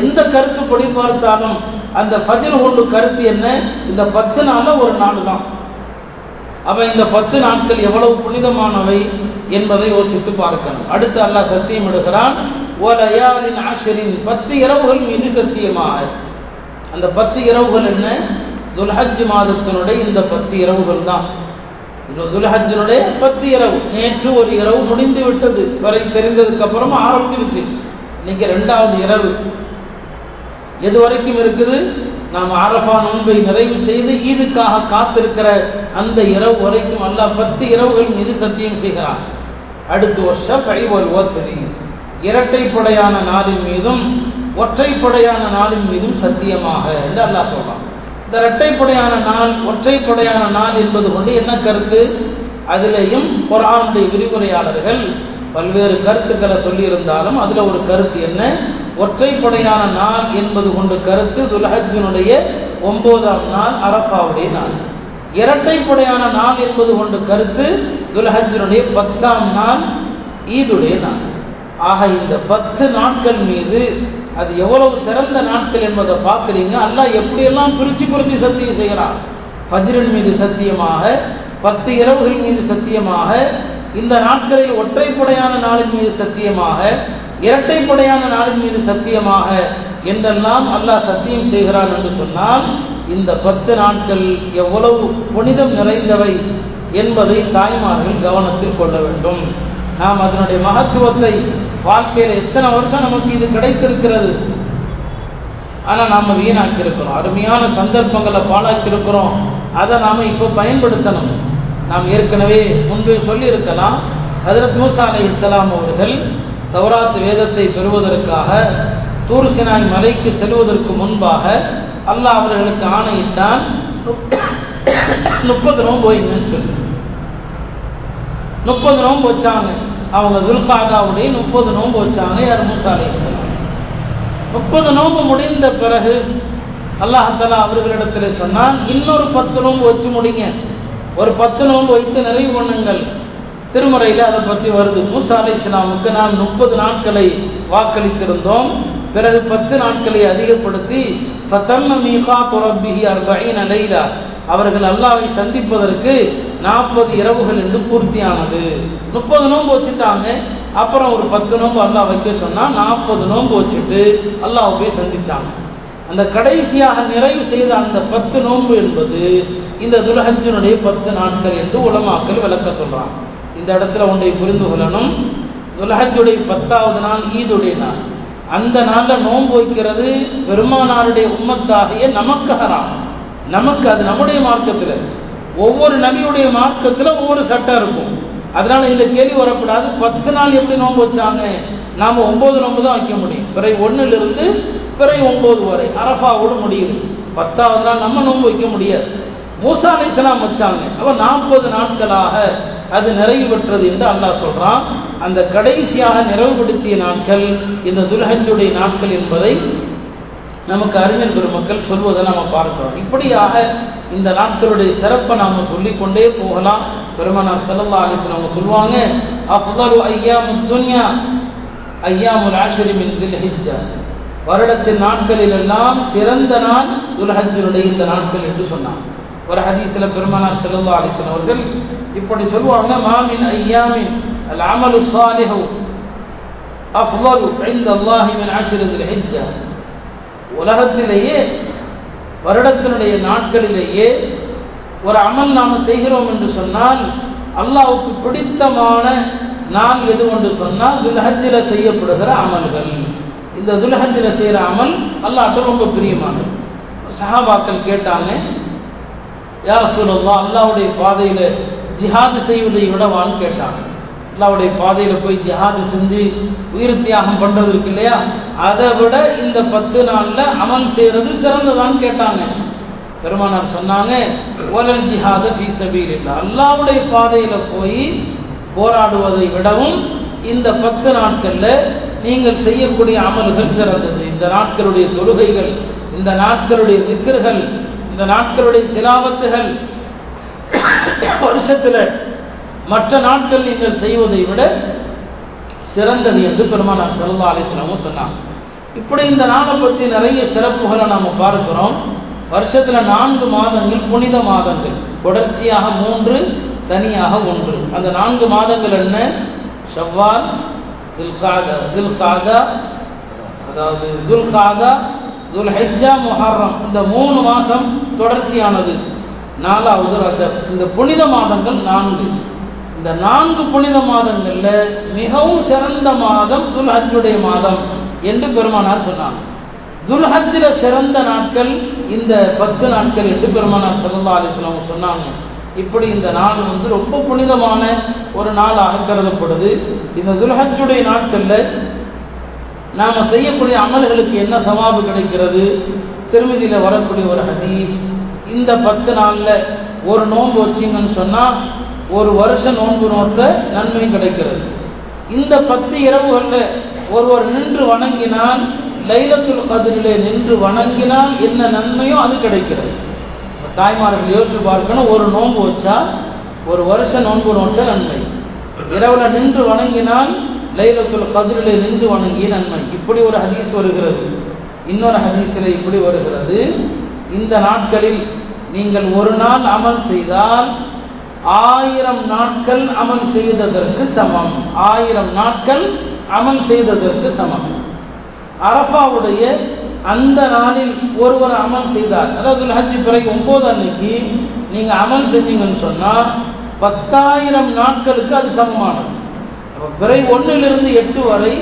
Speaker 1: எந்த கருத்துப்படி பார்த்தாலும் அந்த ஃபஜ்ர் ஒன்று கருத்து என்ன? இந்த பத்து நாளில் ஒரு நாள் தான். அப்ப இந்த பத்து நாட்கள் எவ்வளவு புனிதமானவை என்பதை யோசித்து பார்க்கணும். அடுத்து அல்லாஹ் சத்தியம் எடுக்கிறான் ஓலயாலின் ஆஷரின் பத்து இரவுகள் மீது சத்தியமாக அந்த பத்து இரவுகள் என்ன? துல்ஹஜ் மாதத்தினுடைய இந்த பத்து இரவுகள் தான். துல்ஹஜினுடைய பத்து இரவு. நேற்று ஒரு இரவு முடிந்து விட்டது. வரை தெரிந்ததுக்கு அப்புறமா ஆரம்பிச்சிருச்சு. இன்னைக்கு ரெண்டாவது இரவு. எது வரைக்கும் இருக்குது? நாம் அரஃபா நோன்பை நிறைவு செய்து ஈதுக்காக காத்திருக்கிற அந்த இரவு வரைக்கும் அல்லாஹ் பத்து இரவுகள் மீது சத்தியம் செய்கிறான். அடுத்த வருஷம் கைவல் ஓத்தரி இரட்டைப்படையான நாளின் மீதும் ஒற்றைப்படையான நாளின் மீதும் சத்தியமாக என்று அல்லாஹ் சொல்றான். இந்த இரட்டைப்படையான நாள் ஒற்றைப்படையான நாள் என்பது கொண்டு என்ன கருத்து? அதிலேயும் குரானுடைய விரிவுரையாளர்கள் பல்வேறு கருத்துக்களை சொல்லியிருந்தாலும் அதில் ஒரு கருத்து என்ன? ஒற்றைப்படையான நாள் என்பது கொண்டு கருத்து துல்ஹஜினுடைய ஒன்பதாம் நாள் அரஃபாவுடைய நாள். இரட்டைப்படையான நாள் என்பது கொண்டு கருத்து துல்ஹஜினுடைய பத்தாம் நாள் ஈதுடைய நாள். ஆக இந்த பத்து நாட்கள் மீது அது எவ்வளவு சிறந்த நாட்கள் என்பதை பார்க்குறீங்க. அல்லாஹ் எப்படியெல்லாம் பிரிச்சு பிரித்து சத்தியம் செய்கிறான்? ஃபஜ்ரின் மீது சத்தியமாக பத்து இரவுகள் மீது சத்தியமாக இந்த நாட்களில் ஒற்றைப்படையான நாளின் மீது சத்தியமாக இரட்டைப்படையான நாளின் மீது சத்தியமாக என்றெல்லாம் அல்லாஹ் சத்தியம் செய்கிறான் என்று சொன்னால் இந்த பத்து நாட்கள் எவ்வளவு புனிதம் நிறைந்தவை என்பதை தாய்மார்கள் கவனத்தில் கொள்ள வேண்டும். நாம் அதனுடைய மகத்துவத்தை வாழ்க்கையில் எத்தனை வருஷம் நமக்கு இது கிடைத்திருக்கிறது. ஆனால் நாம் வீணாக்கியிருக்கிறோம். அருமையான சந்தர்ப்பங்களை பாழாக்கியிருக்கிறோம். அதை நாம் இப்போ பயன்படுத்தணும். நாம் ஏற்கனவே முன்பே சொல்லியிருக்கலாம் ஹதரத் மூசா அலை இஸ்லாம் அவர்கள் தௌராத் வேதத்தை பெறுவதற்காக தூர்சினாய் மலைக்கு செல்வதற்கு முன்பாக அல்லாஹ் அவர்களுக்கு ஆணையிட்டான் முப்பது நோம்பு வைங்கன்னு சொல்லி. முப்பது நோம்பு வச்சாங்க. அவங்க துல்காதாவுடைய முப்பது நோம்பு வச்சாங்க யார்? மூசா முப்பது நோம்பு முடிந்த பிறகு அல்லாஹாலா அவர்களிடத்தில் சொன்னான் இன்னொரு பத்து நோம்பு வச்சு முடிங்க. ஒரு பத்து நோம்பு வைத்து நிறைவு பண்ணுங்கள். திருமுறையில் அதை பற்றி வருது. மூசா அலை இஸ்லாமுக்கு நாம் முப்பது நாட்களை வாக்களித்திருந்தோம். பிறகு பத்து நாட்களை அதிகப்படுத்தி ஃபத்தம்ம அவர்கள் அல்லாவை சந்திப்பதற்கு நாற்பது இரவுகள் என்று பூர்த்தியானது. முப்பது நோன்பு வச்சுட்டாங்க. அப்புறம் ஒரு பத்து நோன்பு அல்லா வைக்க சொன்னால் நாற்பது நோன்பு வச்சுட்டு அல்லாஹ் போய் சந்திச்சாங்க. அந்த கடைசியாக நிறைவு செய்த அந்த பத்து நோன்பு என்பது இந்த துலஹஜனுடைய பத்து நாட்கள் என்று உலமாக்கள் விளக்க சொல்றாங்க. இந்த இடத்துல ஒன்றை புரிந்து கொள்ளணும். துலஹஜுடைய பத்தாவது நாள் ஈதுடைய நாள். அந்த நாளில் நோன்பு வைக்கிறது பெருமானாருடைய உம்மத்தாகிய நமக்கு ஹராம். நமக்கு அது நம்முடைய மார்க்கத்தில். ஒவ்வொரு நபியுடைய மார்க்கத்தில் ஒவ்வொரு சட்டம் இருக்கும். அதனால இந்த கேள்வி வரக்கூடாது. பத்து நாள் எப்படி நோன்பு வச்சாங்க? நாம் ஒம்பது நோன்பு தான் வைக்க முடியும். பிறை ஒன்றிலிருந்து பிறை ஒம்பது வரை அரஃபாவோடு முடியும் பத்தாவது நாள் நம்ம நோன்பு வைக்க முடியாது. மூசா அலை வச்சாங்க. அப்போ நாற்பது நாட்களாக அது நிறைவு பெற்றது என்று அல்லாஹ் சொல்றான். அந்த கடைசியாக நிறைவுபடுத்திய நாட்கள் இந்த துல்ஹஜுடைய நாட்கள் என்பதை நமக்கு அறிஞர் பெருமக்கள் சொல்வதை நாம் பார்க்கிறோம். இப்படியாக இந்த நாட்களுடைய சிறப்பை நாம் சொல்லிக்கொண்டே போகலாம். பெருமனா சல்லா அலிஸ்லாம் அவங்க சொல்லுவாங்க அஃதலு ஐயாமு துன்யா ஐயாமுல் ஆஷரி மின் வருடத்தின் நாட்களில் எல்லாம் சிறந்த நாள் துல்ஹஜ்ஜுடைய இந்த நாட்கள் என்று சொன்னான் ஒரு ஹதீஸில் பெருமானார் செல்லா அலிசன் அவர்கள் இப்படி சொல்லுவாங்க மாமின் ஐயாமின் அல் அமலு சாலிஹு அஃபல் ஐந்த அல்லாஹிமின் ஆசிரியர்கள் ஹெஜ்ஜா உலகத்திலேயே வருடத்தினுடைய நாட்களிலேயே ஒரு அமல் நாம் செய்கிறோம் என்று சொன்னால் அல்லாவுக்கு பிடித்தமான நாள் எது என்று சொன்னால் துல்ஹஜில செய்யப்படுகிற அமல்கள். இந்த துல்ஹஜில செய்கிற அமல் அல்லாட்ட ரொம்ப பிரியமானது. சஹாபாக்கள் கேட்டாங்க யார் சொல்லலாம் அல்லாவுடைய பாதையில் ஜிஹாது செய்வதை விடவான்னு கேட்டாங்க. அல்லாவுடைய பாதையில் போய் ஜிஹாது செஞ்சு உயிர் தியாகம் பண்ணுறது இருக்கு இல்லையா? அதை விட இந்த பத்து நாளில் அமல் செய்கிறது சிறந்ததான்னு கேட்டாங்க. பெருமானார் சொன்னாங்க ஓலல் ஜிஹாத ஃபீ சபீல் இல்லை அல்லாவுடைய பாதையில் போய் போராடுவதை விடவும் இந்த பத்து நாட்களில் நீங்கள் செய்யக்கூடிய அமல்கள் சிறந்தது. இந்த நாட்களுடைய தொழுகைகள் இந்த நாட்களுடைய திக்கர்கள் இந்த நாட்களுடைய திலாவத்துகள் வருஷத்தில் மற்ற நாட்கள் நீங்கள் செய்வதை விட சிறந்தது என்று பெருமானார் சல்லா அலிஸ்லாமும் சொன்னாங்க இப்படி இந்த நாளை பற்றி நிறைய சிறப்புகளை நாம் பார்க்கிறோம். வருஷத்தில் நான்கு மாதங்கள் புனித மாதங்கள். தொடர்ச்சியாக மூன்று தனியாக ஒன்று. அந்த நான்கு மாதங்கள் என்ன? ஷவ்வால் துல்காதா துல்காதா அதாவது துல்காதா துல் முஹர்ரம். இந்த மூணு மாதம் தொடர்ச்சியானது. நாலாவது ரஜப். இந்த புனித மாதங்கள் நான்கு. இந்த நான்கு புனித மாதங்களில் மிகவும் சிறந்த மாதம் துல்ஹஜுடைய மாதம் என்று பெருமானார் சொன்னான் துல்ஹஜ்ஜில் சிறந்த நாட்கள் இந்த பத்து நாட்கள் என்று பெருமானார் சல்லா அலிஸ்லாம் சொன்னாங்க. இப்படி இந்த நாள் வந்து ரொம்ப புனிதமான ஒரு நாளாக கருதப்படுது. இந்த துல்ஹஜுடைய நாட்களில் நாம் செய்யக்கூடிய அமல்களுக்கு என்ன சவாபு கிடைக்கிறது? திருமதியில் வரக்கூடிய ஒரு ஹதீஸ். இந்த பத்து நாளில் ஒரு நோன்பு வச்சிங்கன்னு சொன்னால் ஒரு வருஷம் நோன்பு நோட்டில் நன்மை கிடைக்கிறது. இந்த பத்து இரவுகளில் ஒருவர் நின்று வணங்கினால் லைலத்துல் கதிரிலே நின்று வணங்கினால் என்ன நன்மையோ அது கிடைக்கிறது. தாய்மார்கள் யோசிச்சு பார்க்கணும் ஒரு நோன்பு வச்சா ஒரு வருஷம் நோன்பு நோற்ற நன்மை. இரவில் நின்று வணங்கினால் லைலத்துல் கதிரிலே நின்று வணங்கிய நன்மை. இப்படி ஒரு ஹதீஸ் வருகிறது. இன்னொரு ஹதீஸில் இப்படி வருகிறது. இந்த நாட்களில் நீங்கள் ஒரு நாள் அமல் செய்தால் ஆயிரம் நாட்கள் அமல் செய்ததற்கு சமம். ஆயிரம் நாட்கள் அமல் செய்ததற்கு சமம். அரபாவுடைய அந்த நாளில் ஒருவர் அமல் செய்தார். அதாவது ஹஜ் பிறகு ஒன்பது அன்னைக்கு நீங்கள் அமல் செஞ்சீங்கன்னு சொன்னால் பத்தாயிரம் நாட்களுக்கு அது சமமானது. பிறை ஒன்றிலிருந்து எட்டு வரை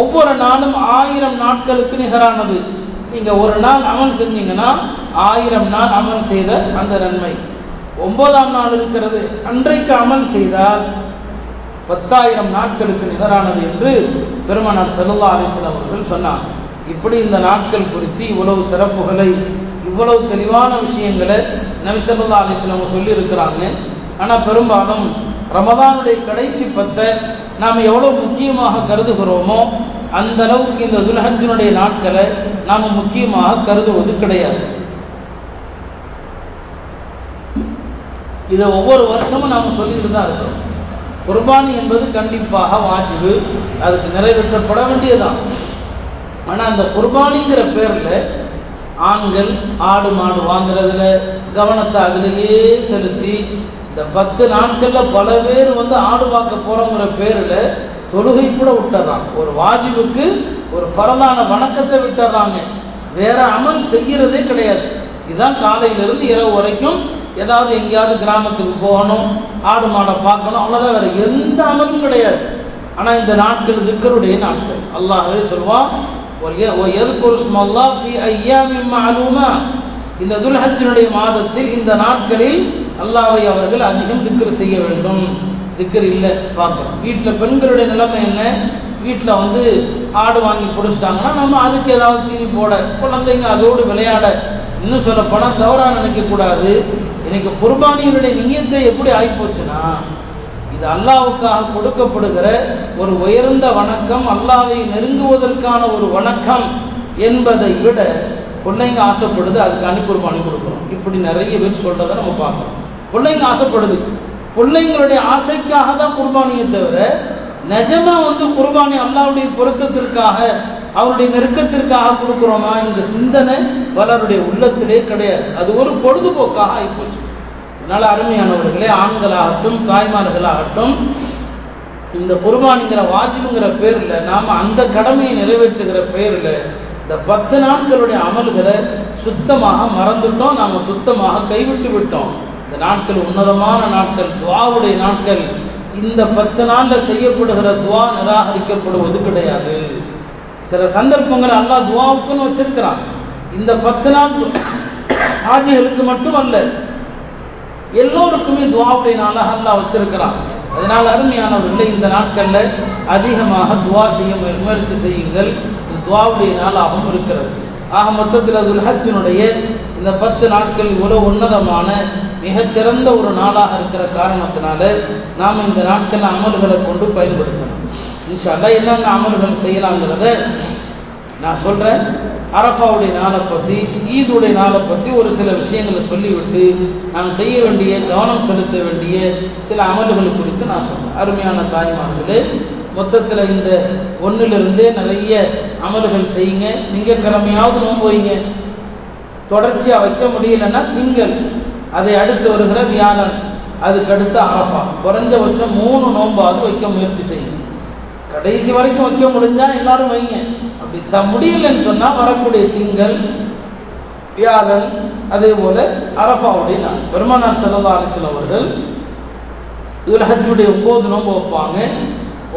Speaker 1: ஒவ்வொரு நாளும் ஆயிரம் நாட்களுக்கு நிகரானது. நீங்க ஒரு நாள் அமல் செஞ்சீங்கன்னா ஆயிரம் நாள் அமல் செய்த அந்த நன்மை. ஒன்பதாம் நாள் இருக்கிறது. அன்றைக்கு அமல் செய்தால் பத்தாயிரம் நாட்களுக்கு நிகரானது என்று பெருமானார் செல்லா அலிசன் அவர்கள் சொன்னார். இப்படி இந்த நாட்கள் குறித்து இவ்வளவு சிறப்புகளை இவ்வளவு தெளிவான விஷயங்களை நபி சல்லா அலிஸ்லாம் சொல்லி இருக்கிறாங்க ஆனால் பெரும்பாலும் ரமதானுடைய கடைசி பத்தை நாம் எவ்வளோ முக்கியமாக கருதுகிறோமோ அந்த அளவுக்கு இந்த துல்ஹஜினுடைய நாட்களை நாம் முக்கியமாக கருதுவது கிடையாது. இதை ஒவ்வொரு வருஷமும் நாம் சொல்லிட்டு தான் இருக்கிறோம். குர்பானி என்பது கண்டிப்பாக வாஜிபு அதுக்கு நிறைவேற்றப்பட வேண்டியதுதான். ஆனால் அந்த குர்பானிங்கிற பேரில் ஆண்கள் ஆடு மாடு வாங்குறதுல கவனத்தை அதிலேயே செலுத்தி இந்த பத்து நாட்கள்ல பல பேர் வந்து ஆடு பார்க்க போறோங்கிற பேர்ல தொழுகை கூட விட்டுறாங்க. ஒரு வாஜிபுக்கு ஒரு பரவான வணக்கத்தை விட்டுறாங்க. வேற அமல் செய்யறதே கிடையாது. இதுதான் காலையிலிருந்து இரவு வரைக்கும் ஏதாவது எங்கேயாவது கிராமத்துக்கு போகணும் ஆடு மாடை பார்க்கணும் அவ்வளோதான் வேற எந்த அமலும் கிடையாது. ஆனால் இந்த நாட்கள் திக்கருடைய நாட்கள். அல்லாஹே சொல்வான் இந்த துல்ஹத்தினுடைய மாதத்தில் இந்த நாட்களில் அல்லாவை அவர்கள் அதிகம் திக்கர் செய்ய வேண்டும். திக்கர் இல்லை பார்க்கணும். வீட்டில் பெண்களுடைய நிலைமை என்ன? வீட்டில் வந்து ஆடு வாங்கி பிடிச்சிட்டாங்கன்னா நம்ம அதுக்கு ஏதாவது தீனி போட குழந்தைங்க அதோடு விளையாட. இன்னும் சொல்ல பணம் தவறாக நினைக்கக்கூடாது இன்னைக்கு குர்பானியனுடைய நீயத்தை எப்படி ஆகிப்போச்சுன்னா இது அல்லாவுக்காக கொடுக்கப்படுகிற ஒரு உயர்ந்த வணக்கம் அல்லாவை நெருங்குவதற்கான ஒரு வணக்கம் என்பதை விட பிள்ளைங்க ஆசைப்படுது அதுக்கு அனுப்புறமானி கொடுக்குறோம். இப்படி நிறைய பேர் சொல்றதை நம்ம பார்க்கறோம். பிள்ளைங்க ஆசைப்படுது. பிள்ளைங்களுடைய ஆசைக்காக தான் குர்பானியை தவிர நிஜமா வந்து குர்பானி அல்லாவுடைய பொருத்தத்திற்காக அவருடைய நெருக்கத்திற்காக கொடுக்குறோமா இந்த சிந்தனை பலருடைய உள்ளத்திலே கிடையாது. அது ஒரு பொழுதுபோக்காக ஆகிப்போச்சு அதனால அருமையானவர்களே ஆண்களாகட்டும் தாய்மார்களாகட்டும் இந்த குர்பானிங்கிற வாஜிபுங்கிற பேரில் நாம் அந்த கடமையை நிறைவேற்றுகிற பேரில் இந்த பத்து நாட்களுடைய அமல்களை சுத்தமாக மறந்துட்டோம் நாம் சுத்தமாக கைவிட்டு விட்டோம். இந்த நாட்கள் உன்னதமான நாட்கள் துவாவுடைய நாட்கள். இந்த பத்து நாளில் செய்யப்படுகிற துவா நிராகரிக்கப்படுவது கிடையாது. சில சந்தர்ப்பங்கள் அல்லா துவாவுக்குன்னு வச்சிருக்கிறான். இந்த பத்து நாள் ஆஜிகளுக்கு அல்ல எல்லோருக்குமே துவாவுடைய நாளாக அல்லா வச்சிருக்கிறான். அதனால் அருமையானவர்களை இந்த நாட்களில் அதிகமாக துவா செய்ய முயற்சி செய்யுங்கள். துவாவுடைய நாளாகவும் இருக்கிறது. ஆக மொத்தத்தில் அது உலகத்தினுடைய இந்த பத்து நாட்கள் இவ்வளவு உன்னதமான மிகச்சிறந்த ஒரு நாளாக இருக்கிற காரணத்தினால நாம் இந்த நாட்கள் அமல்களை கொண்டு பயன்படுத்தணும். இன்ஷால்லா என்னென்ன அமல்கள் செய்யலாங்கிறத நான் சொல்கிறேன் அரஃபாவுடைய நாளை பற்றி ஈதுடைய நாளை பற்றி ஒரு சில விஷயங்களை சொல்லிவிட்டு நாம் செய்ய வேண்டிய கவனம் செலுத்த வேண்டிய சில அமல்கள் குறித்து நான் சொன்னேன் அருமையான தாய்மார்களே மொத்தத்தில் இந்த ஒன்றிலிருந்தே நிறைய அமல்கள் செய்யுங்க. நீங்கள் கிழமையாவது நோன்பு வைங்க. தொடர்ச்சியாக வைக்க முடியலன்னா திங்கள். அதை அடுத்து வருகிற வியாழன். அதுக்கு அடுத்து அரஃபா குறைஞ்சபட்சம் மூணு நோன்பாவது வைக்க முயற்சி செய்யுங்க. கடைசி வரைக்கும் வைக்க முடிஞ்சா எல்லாரும் வைங்க. அப்படி த முடியலன்னு சொன்னால் வரக்கூடிய திங்கள் வியாழன் அதே போல அரபாவுடைய நாள். பெருமானார் செல்லல்லா அவர்கள் இதில் ஹஜ்ஜுடைய ஒன்பது நோன்பு வைப்பாங்க.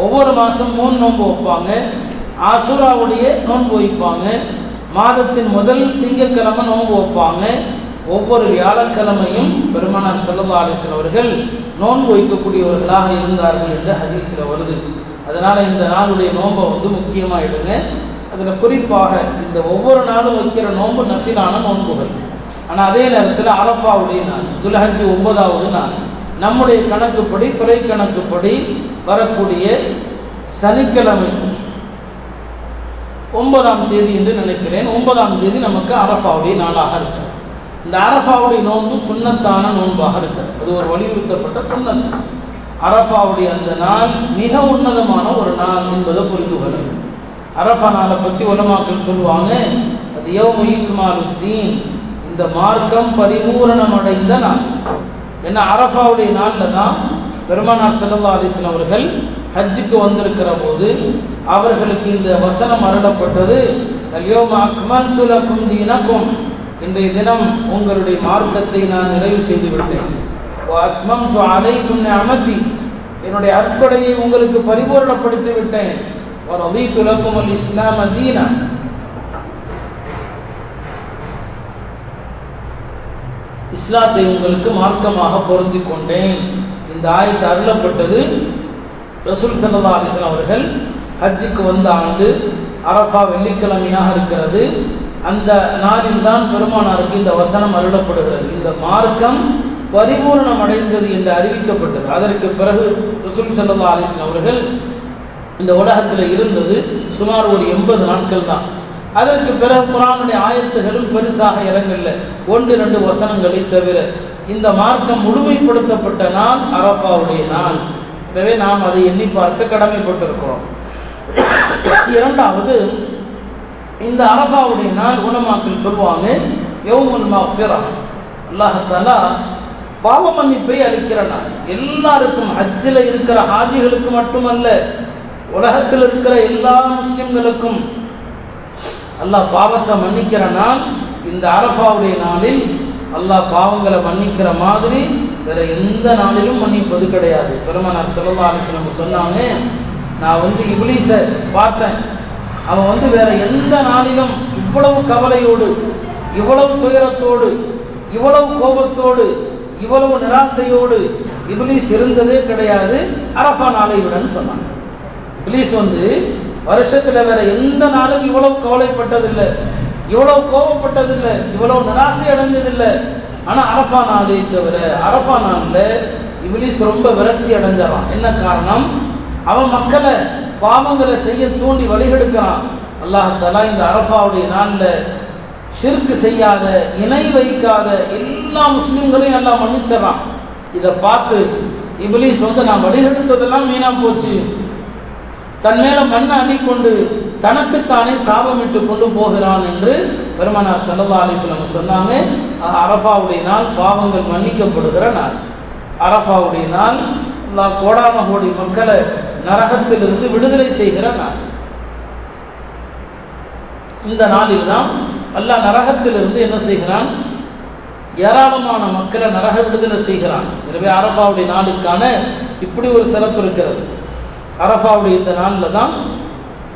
Speaker 1: ஒவ்வொரு மாதம் மூணு நோன்பு வைப்பாங்க. ஆசுராவுடைய நோன்பு வைப்பாங்க. மாதத்தின் முதல் திங்கக்கிழமை நோன்பு வைப்பாங்க. ஒவ்வொரு வியாழக்கிழமையும் பெருமானார் செல்லல்லா அவர்கள் நோன்பு வைக்கக்கூடியவர்களாக இருந்தார்கள் என்று ஹதீஸில் வருது. அதனால் இந்த நாளுடைய நோன்பை வந்து முக்கியமாக எடுங்க அதில் குறிப்பாக இந்த ஒவ்வொரு நாளும் வைக்கிற நோன்பு நஃபிலான நோன்புகள். ஆனால் அதே நேரத்தில் அரஃபாவுடைய நாள் துலஹஜி ஒன்பதாவது நாள். நம்முடைய கணக்குப்படி பிறை கணக்குப்படி வரக்கூடிய சனிக்கிழமை. ஒன்பதாம் தேதி என்று நினைக்கிறேன். ஒன்பதாம் தேதி நமக்கு அரஃபாவுடைய நாளாக இருக்கு இந்த அரஃபாவுடைய நோன்பு சுண்ணத்தான நோன்பாக இருக்கிறது. அது ஒரு வலியுறுத்தப்பட்ட சுண்ணத் அரஃபாவுடைய அந்த நாள் மிக உன்னதமான ஒரு நாள் என்பதை புரிந்து கொள்ளும் அரஃபா நாளை பற்றி உலமாக்கள் சொல்லுவாங்க அது யௌமீக்குமாருத்தீன் இந்த மார்க்கம் பரிபூரணம் அடைந்த நாள். ஏன்னா அரபாவுடைய நாளில் தான் பெருமானார் செல்லல்லா அலிஸ்லாம் அவர்கள் ஹஜ்ஜுக்கு வந்திருக்கிற போது அவர்களுக்கு இந்த வசனம் அருளப்பட்டது. அல்யோம துலக்கும் தீனக்கும். இன்றைய தினம் உங்களுடைய மார்க்கத்தை நான் நிறைவு செய்து விட்டேன். அத்மம் அலைக்கும் அமதி என்னுடைய அற்படையை உங்களுக்கு பரிபூர்ணப்படுத்தி விட்டேன். ஒரு அபி துலக்கும் அல் இஸ்லாம் அதீனா இஸ்லாத்தை உங்களுக்கு மார்க்கமாக பொருந்தி கொண்டேன். இந்த ஆயத்து அருளப்பட்டது ரசூல் சல்லா அலிஸ்லாம் அவர்கள் ஹஜ்ஜுக்கு வந்த ஆண்டு அரஃபா வெள்ளிக்கிழமையாக இருக்கிறது. அந்த நாளில் தான் பெருமானாருக்கு இந்த வசனம் அருளப்படுகிறது. இந்த மார்க்கம் பரிபூர்ணம் அடைந்தது என்று அறிவிக்கப்பட்டது. அதற்கு பிறகு ரசூல் சல்லா அலிஸ்லாம் அவர்கள் இந்த உலகத்தில் இருந்தது சுமார் ஒரு எண்பது நாட்கள் தான். அதற்கு பிறகு குரானுடைய ஆயத்துகளும் பெருசாக இறங்கவில்லை. ஒன்று ரெண்டு வசனங்களை தவிர இந்த மார்க்கம் முழுமைப்படுத்தப்பட்ட நாள் அரப்பாவுடைய நாள். எனவே நாம் அதை எண்ணி பார்க்க கடமைப்பட்டிருக்கிறோம். இரண்டாவது இந்த அரபாவுடைய நாள் உணமாக்கள் சொல்லுவாங்க யௌமுல் மாஃபிரா. அல்லாஹாலா பாவ மன்னிப்பை அளிக்கிற நாள். எல்லாருக்கும் ஹஜ்ஜில் இருக்கிற ஹாஜிகளுக்கு மட்டுமல்ல உலகத்தில் இருக்கிற எல்லா முஸ்லிம்களுக்கும் அல்லாஹ் பாவத்தை மன்னிக்கிற நாள் இந்த அரபாவுடைய நாளில் அல்லாஹ் பாவங்களை மன்னிக்கிற மாதிரி வேற எந்த நாளிலும் மன்னிப்பது கிடையாது. பெருமனார் செலவாலிசனம் சொன்னாங்க நான் வந்து இப்ளீஸை பார்த்தேன். அவன் வந்து வேற எந்த நாளிலும் இவ்வளவு கவலையோடு இவ்வளவு துயரத்தோடு இவ்வளவு கோபத்தோடு இவ்வளவு நிராசையோடு இப்ளீஸ் இருந்ததே கிடையாது. அரபா நாளை விடன்னு சொன்னாங்க. இப்ளீஸ் வந்து வருஷத்துல வேற எந்த நாளும் இவ்வளவு கவலைப்பட்டதில்லை. இவ்வளவு கோபப்பட்டதில்லை. இவ்வளவு நிராசை அடைஞ்சதில்லை ஆனா அரபா நாளே தவிர அரபா நாள்ல இப்ளீஸ் ரொம்ப விரக்தி அடைஞ்சான் என்ன காரணம்? அவன் மக்களை பாவங்களை செய்ய தூண்டி வழிகெடுக்கிறான். அல்லாஹாலா இந்த அரபாவுடைய நாள்ல ஷிர்கு செய்யாத இணை வைக்காத எல்லா முஸ்லிம்களையும் எல்லாம் மன்னிச்சிடறான். இதை பார்த்து இபிலிஸ் வந்து நான் வழிகெடுத்ததெல்லாம் வீணா போச்சு. தன் மேல மண்ணை அணிக்கொண்டு தனக்குத்தானே சாபமிட்டு கொண்டு போகிறான் என்று பெருமனார் சல்லா அலிஸ்லாம் சொன்னாங்க. அரபாவுடைய நாள் பாவங்கள் மன்னிக்கப்படுகிற நாள். அரபாவுடைய நாள் கோடாம கோடான கோடி மக்களை நரகத்திலிருந்து விடுதலை செய்கிற நாள். இந்த நாளில் தான் அல்லாஹ் நரகத்திலிருந்து என்ன செய்கிறான்? ஏராளமான மக்களை நரக விடுதலை செய்கிறான். எனவே அரபாவுடைய நாளுக்கான இப்படி ஒரு சிறப்பு இருக்கிறது. அரபாவுடைய இந்த நாளில் தான்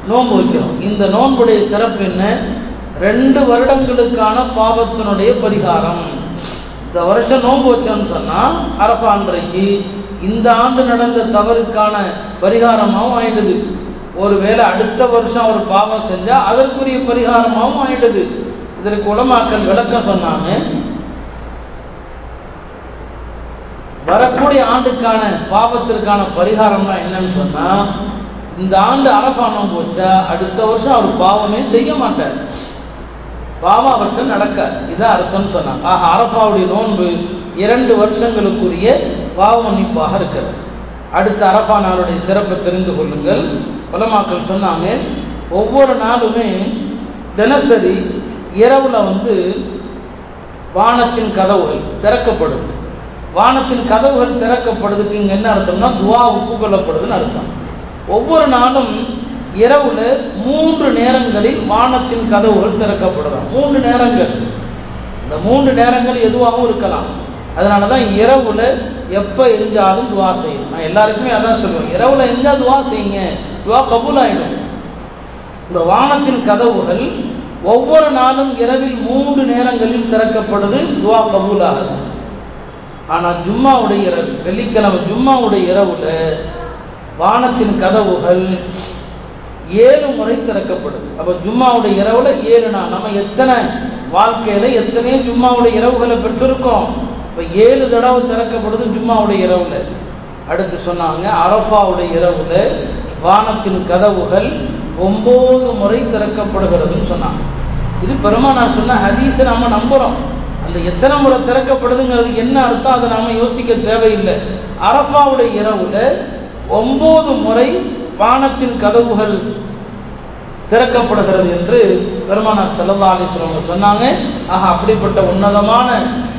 Speaker 1: நோன்பு வைக்கிறோம். இந்த நோன்புடைய சிறப்பு என்ன? ரெண்டு வருடங்களுக்கான பாவத்தினுடைய பரிகாரம். இந்த வருஷம் நோன்பு வச்சோம்னு சொன்னால் அரபா அன்றைக்கு இந்த ஆண்டு நடந்த தவறுக்கான பரிகாரமாகவும் ஆயிடுது ஒருவேளை அடுத்த வருஷம் அவர் பாவம் செஞ்சால் அதற்குரிய பரிகாரமாகவும் ஆயிடுது இதற்கு உலமாக்கல் விளக்கம் சொன்னாங்க வரக்கூடிய ஆண்டுக்கான பாவத்திற்கான பரிகாரம்னா என்னன்னு சொன்னா இந்த ஆண்டு அரபானம் போச்சா அடுத்த வருஷம் அவர் பாவமே செய்ய மாட்டார். பாவம் அவர்கிட்ட நடக்காது. இதான் அர்த்தம்னு சொன்னாங்க. ஆக அரபாவுடைய நோன்பு இரண்டு வருஷங்களுக்குரிய பாவ மன்னிப்பாக இருக்கிறது. அடுத்த அரபா நாளுடைய சிறப்பை தெரிந்து கொள்ளுங்கள். உலமாக்கள் சொன்னாங்க ஒவ்வொரு நாளுமே தினசரி இரவுல வந்து வானத்தின் கதவுகள் திறக்கப்படும். வானத்தின் கதவுகள் திறக்கப்படுறதுக்கு இங்கே என்ன அர்த்தம்னா துவா ஒப்புக்கொள்ளப்படுதுன்னு அர்த்தம். ஒவ்வொரு நாளும் இரவுல மூன்று நேரங்களில் வானத்தின் கதவுகள் திறக்கப்படுறான் மூன்று நேரங்கள். இந்த மூன்று நேரங்கள் எதுவாகவும் இருக்கலாம். அதனால தான் இரவுல எப்போ எரிஞ்சாலும் துவா செய்யும் நான் எல்லாருக்குமே அதான் சொல்லுவேன் இரவுல எரிஞ்சா துவா செய்யுங்க. துவா கபூல் ஆகிடும் இந்த வானத்தின் கதவுகள் ஒவ்வொரு நாளும் இரவில் மூன்று நேரங்களில் திறக்கப்படுது. துவா கபூல் ஆகுது ஆனால் ஜும்மாவுடைய இரவு வெள்ளிக்கிழமை ஜும்மாவுடைய இரவுல வானத்தின் கதவுகள் ஏழு முறை திறக்கப்படுது. அப்போ ஜும்மாவுடைய இரவுல ஏழு நாள் நம்ம எத்தனை வாழ்க்கையில எத்தனையோ ஜும்மாவுடைய இரவுகளை பெற்றிருக்கோம்? இப்போ ஏழு தடவை திறக்கப்படுது ஜும்மாவுடைய இரவுல. அடுத்து சொன்னாங்க அரஃபாவுடைய இரவுல வானத்தின் கதவுகள் ஒன்பது முறை திறக்கப்படுகிறதுன்னு சொன்னாங்க. இது பெருமா நான் சொன்ன ஹதீஸை நம்ம நம்புகிறோம் அந்த எத்தனை முறை திறக்கப்படுதுங்கிறது என்ன அர்த்தம்? அதை நாம யோசிக்க தேவையில்லை. அரபாவுடைய இரவுல ஒன்பது முறை வானத்தின் கதவுகள் திறக்கப்படுகிறது என்று பெருமானார் செல்லல்லா அலிஸ்வரவங்க சொன்னாங்க. ஆக அப்படிப்பட்ட உன்னதமான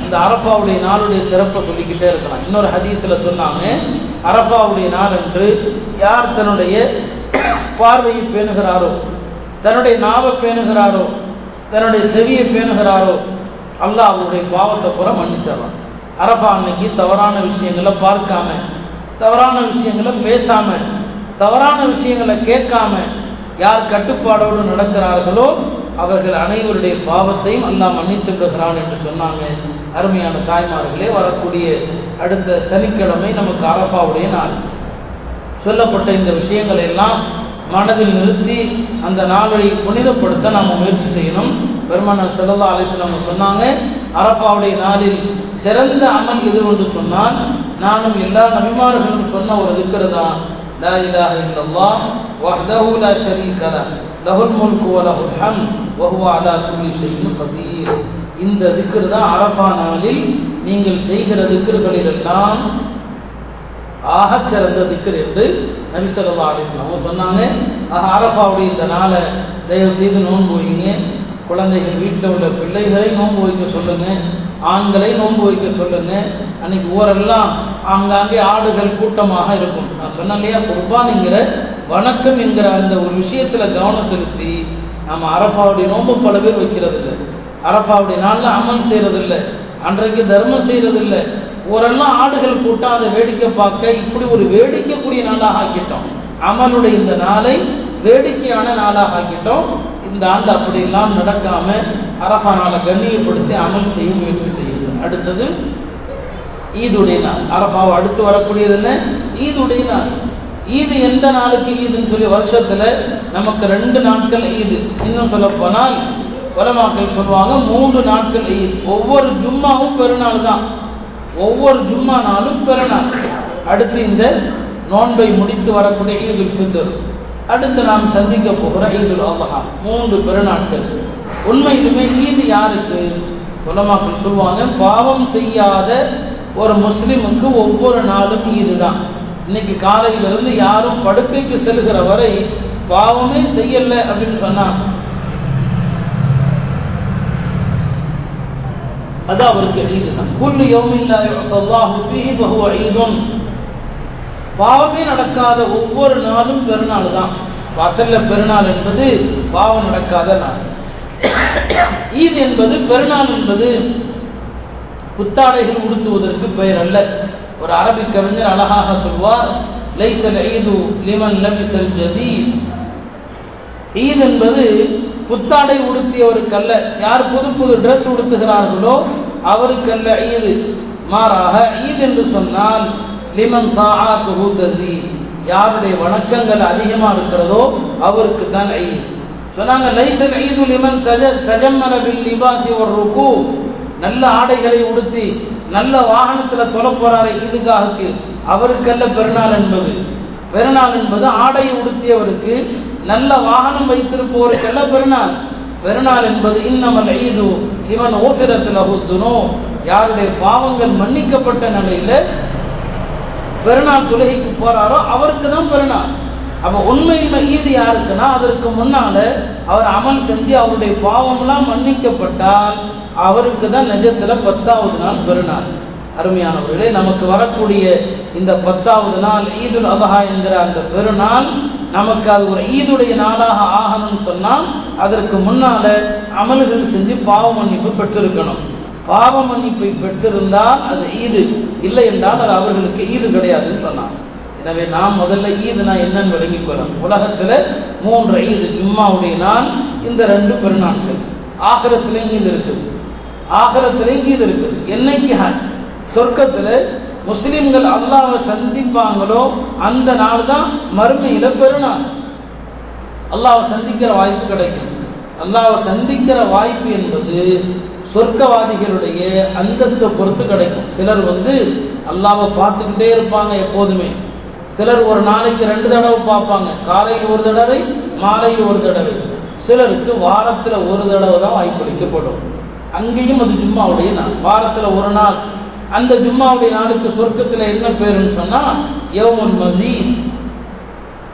Speaker 1: இந்த அரப்பாவுடைய நாளுடைய சிறப்பை சொல்லிக்கிட்டே இருக்கலாம். இன்னொரு ஹதீஸில் சொன்னாங்க அரப்பாவுடைய நாள் என்று யார் தன்னுடைய பார்வையை பேணுகிறாரோ தன்னுடைய நாவை பேணுகிறாரோ தன்னுடைய செவியை பேணுகிறாரோ அல்லாஹ் அவருடைய பாவத்தை பூரா மன்னிச்சிடலாம். அரபா அன்னைக்கு தவறான விஷயங்களை பார்க்காம தவறான விஷயங்களை பேசாம தவறான விஷயங்களை கேட்காம யார் கட்டுப்பாடோடு நடக்கிறார்களோ அவர்கள் அனைவருடைய பாவத்தையும் அல்லாஹ் மன்னித்து விடுகிறான் என்று சொன்னாங்க. அருமையான தாய்மார்களே வரக்கூடிய அடுத்த சனிக்கிழமை நமக்கு அரபாவுடைய நாள். சொல்லப்பட்ட இந்த விஷயங்கள் எல்லாம் மனதில் நிறுத்தி அந்த நாளை புனிதப்படுத்த நாம் முயற்சி செய்யணும். பெருமானார் செல்லல்லா அலிஸ்லாம் சொன்னாங்க அரப்பாவுடைய நாளில் சிறந்த அமல் எது என்று சொன்னால் நானும் எல்லா நபிமார்களும் சொன்ன ஒரு திக்கரு தான் لا إله إلا الله وحده لا شريك له له الملك وله الحمد وهو على كل شيء இந்த திக்கர் தான் அரபா நாளில் நீங்கள் செய்கிற திக்கர்களில் எல்லாம் ஆக சிறந்த திக்கர் என்று நபிசல்லா அலிஸ்லாம் அவங்க சொன்னாங்க. ஆக அரபாவுடைய இந்த நாளை தயவு செய்து நோன்பு வைங்க. குழந்தைகள் வீட்டில் உள்ள பிள்ளைகளை நோன்பு வைக்க சொல்லுங்க. ஆண்களை நோன்பு வைக்க சொல்லுங்க. அன்னைக்கு ஊரெல்லாம் ஆங்காங்கே ஆடுகள் கூட்டமாக இருக்கும். நான் சொன்னேன் இல்லையா குர்பானுங்கிற வணக்கம் என்கிற அந்த ஒரு விஷயத்துல கவனம் செலுத்தி நம்ம அரபாவுடைய நோன்பு பல பேர் வைக்கிறது இல்லை நாளில் அமல் செய்யறது அன்றைக்கு தர்மம் செய்யறது ஓரெல்லாம் ஆடுகள் கூட்டம் அதை வேடிக்கை பார்க்க இப்படி ஒரு வேடிக்கைக்குரிய நாளாக ஆக்கிட்டோம். அமலுடைய இந்த நாளை வேடிக்கையான நாளாக ஆக்கிட்டோம். இந்த ஆண்டு அப்படி எல்லாம் நடக்காம அரஃபா நாளை கண்ணியப்படுத்தி அமல் செய்ய முயற்சி செய்யுது. அடுத்தது ஈதுடைய நாள். அரஃபாவை அடுத்து வரக்கூடியது என்ன? ஈதுடைய நாள். ஈது எந்த நாளுக்கு ஈதுன்னு சொல்லி வருஷத்துல நமக்கு ரெண்டு நாட்கள் ஈது. இன்னும் சொல்ல போனால் உலமாக்கள் சொல்லுவாங்க மூன்று நாட்கள் ஈத். ஒவ்வொரு ஜும்மாவும் பெருநாள் தான். ஒவ்வொரு ஜும்மா நாளும் பிறநாள் அடுத்து இந்த நோன்பை முடித்து வரக்கூடிய ஈதுல் ஃபித்ர். அடுத்து நாம் சந்திக்க போகிற ஈதுல் அபஹா மூன்று பெருநாட்கள் உண்மையிலுமே ஈது யாருக்கு? உலமாக்கள் சொல்லுவாங்க பாவம் செய்யாத ஒரு முஸ்லிமுக்கு ஒவ்வொரு நாளும் ஈது தான் இன்னைக்கு காலையிலிருந்து யாரும் படுக்கைக்கு செல்கிற வரை பாவமே செய்யலை அப்படின்னு சொன்னால் அது அவருக்கு ஈது தான் குல்லு யௌமில்லா பாவமே நடக்காத ஒவ்வொரு நாளும் பெருநாள் தான் வாசல்ல பெருநாள் என்பது பாவம் நடக்காத நாள். ஈத் என்பது பெருநாள் என்பது புத்தாடைகள் உடுத்துவதற்கு பெயர் அல்ல. ஒரு அரபி கவிஞர் அழகாக சொல்வார் லைசல் ஈது லிமன் லபிசல் ஜதீத். ஈத் என்பது புத்தாடை உடுத்தியவருக்கல்ல யார் புது புது ட்ரெஸ் உடுத்துகிறார்களோ அவருக்கல்ல ஈது. மாறாக ஈத் என்று சொன்னால் லிமன் தாஆத்துஹு தஸீத் யாருடைய வணக்கங்கள் அதிகமாக இருக்கிறதோ அவருக்கு தான் ஈத். சொன்னாங்க லைசல் ஈது லிமன் தஜ தஜம்மல பில் லிபாசி ஒரு ருக்கு நல்ல ஆடைகளை உடுத்தி நல்ல வாகனத்தில் சொல்ல போறாரு ஈதுகாவுக்கு அவருக்கல்ல பெருநாள் என்பது. பெருநாள் என்பது ஆடை உடுத்தியவருக்கு நல்ல வாகனம் வைத்திருப்பவருக்கல்ல பெருநாள். பெருநாள் என்பது இன்னமல் ஈது. இவன் ஓபிரத்தில் அகுத்துனோ. யாருடைய பாவங்கள் மன்னிக்கப்பட்ட நிலையில பெருநாள் தொழுகைக்கு போறாரோ அவருக்கு தான் பெருநாள். அப்ப உண்மையில் ஈது யாருக்குன்னா அதற்கு முன்னால அவர் அமல் செஞ்சு அவருடைய பாவம்லாம் மன்னிக்கப்பட்டால் அவருக்கு தான் நிஜத்துல பத்தாவது நாள் பெருநாள். அருமையானவர்களே நமக்கு வரக்கூடிய இந்த பத்தாவது நாள் ஈதுல் அபஹா என்கிற அந்த பெருநாள் நமக்கு அது ஒரு ஈதுடைய நாளாக ஆகணும்னு சொன்னால் அதற்கு முன்னால அமல்கள் செஞ்சு பாவ மன்னிப்பு பெற்றிருக்கணும். பாவ மன்னிப்பை பெற்றிருந்தால் அது ஈது. இல்லை என்றால் அது அவர்களுக்கு ஈது கிடையாதுன்னு சொன்னான். எனவே நாம் முதல்ல ஈதுனா என்னன்னு விளங்கிக் கொள்ளணும். உலகத்தில் மூன்று ஈது ஜும்மாவுடைய நாள் இந்த ரெண்டு பெருநாட்கள். ஆகரத்திலையும் ஈது இருக்குது. ஆகரத்திலையும் ஈது இருக்குது. என்னைக்கு ஹஜ்? சொர்க்கத்துல முஸ்லீம்கள் அல்லாவை சந்திப்பாங்களோ அந்த நாள் தான் மறுமையில பெருநாள். அல்லாவை சந்திக்கிற வாய்ப்பு கிடைக்கும். அல்லாவை சந்திக்கிற வாய்ப்பு என்பது சொர்க்கவாதிகளுடைய அந்தஸ்தை பொறுத்து கிடைக்கும். சிலர் வந்து அல்லாவை பார்த்துக்கிட்டே இருப்பாங்க எப்போதுமே. சிலர் ஒரு நாளைக்கு ரெண்டு தடவை பார்ப்பாங்க. காலையில் ஒரு தடவை மாலையில் ஒரு தடவை. சிலருக்கு வாரத்தில் ஒரு தடவை தான் வாய்ப்பளிக்கப்படும். அங்கேயும் அது ஜும்மாவுடைய நாள். வாரத்தில் ஒரு நாள். அந்த ஜும்மாவுடைய நாளுக்கு சொர்க்கத்தில் என்ன பேருன்னு சொன்னால் யோமுல் மசீத்.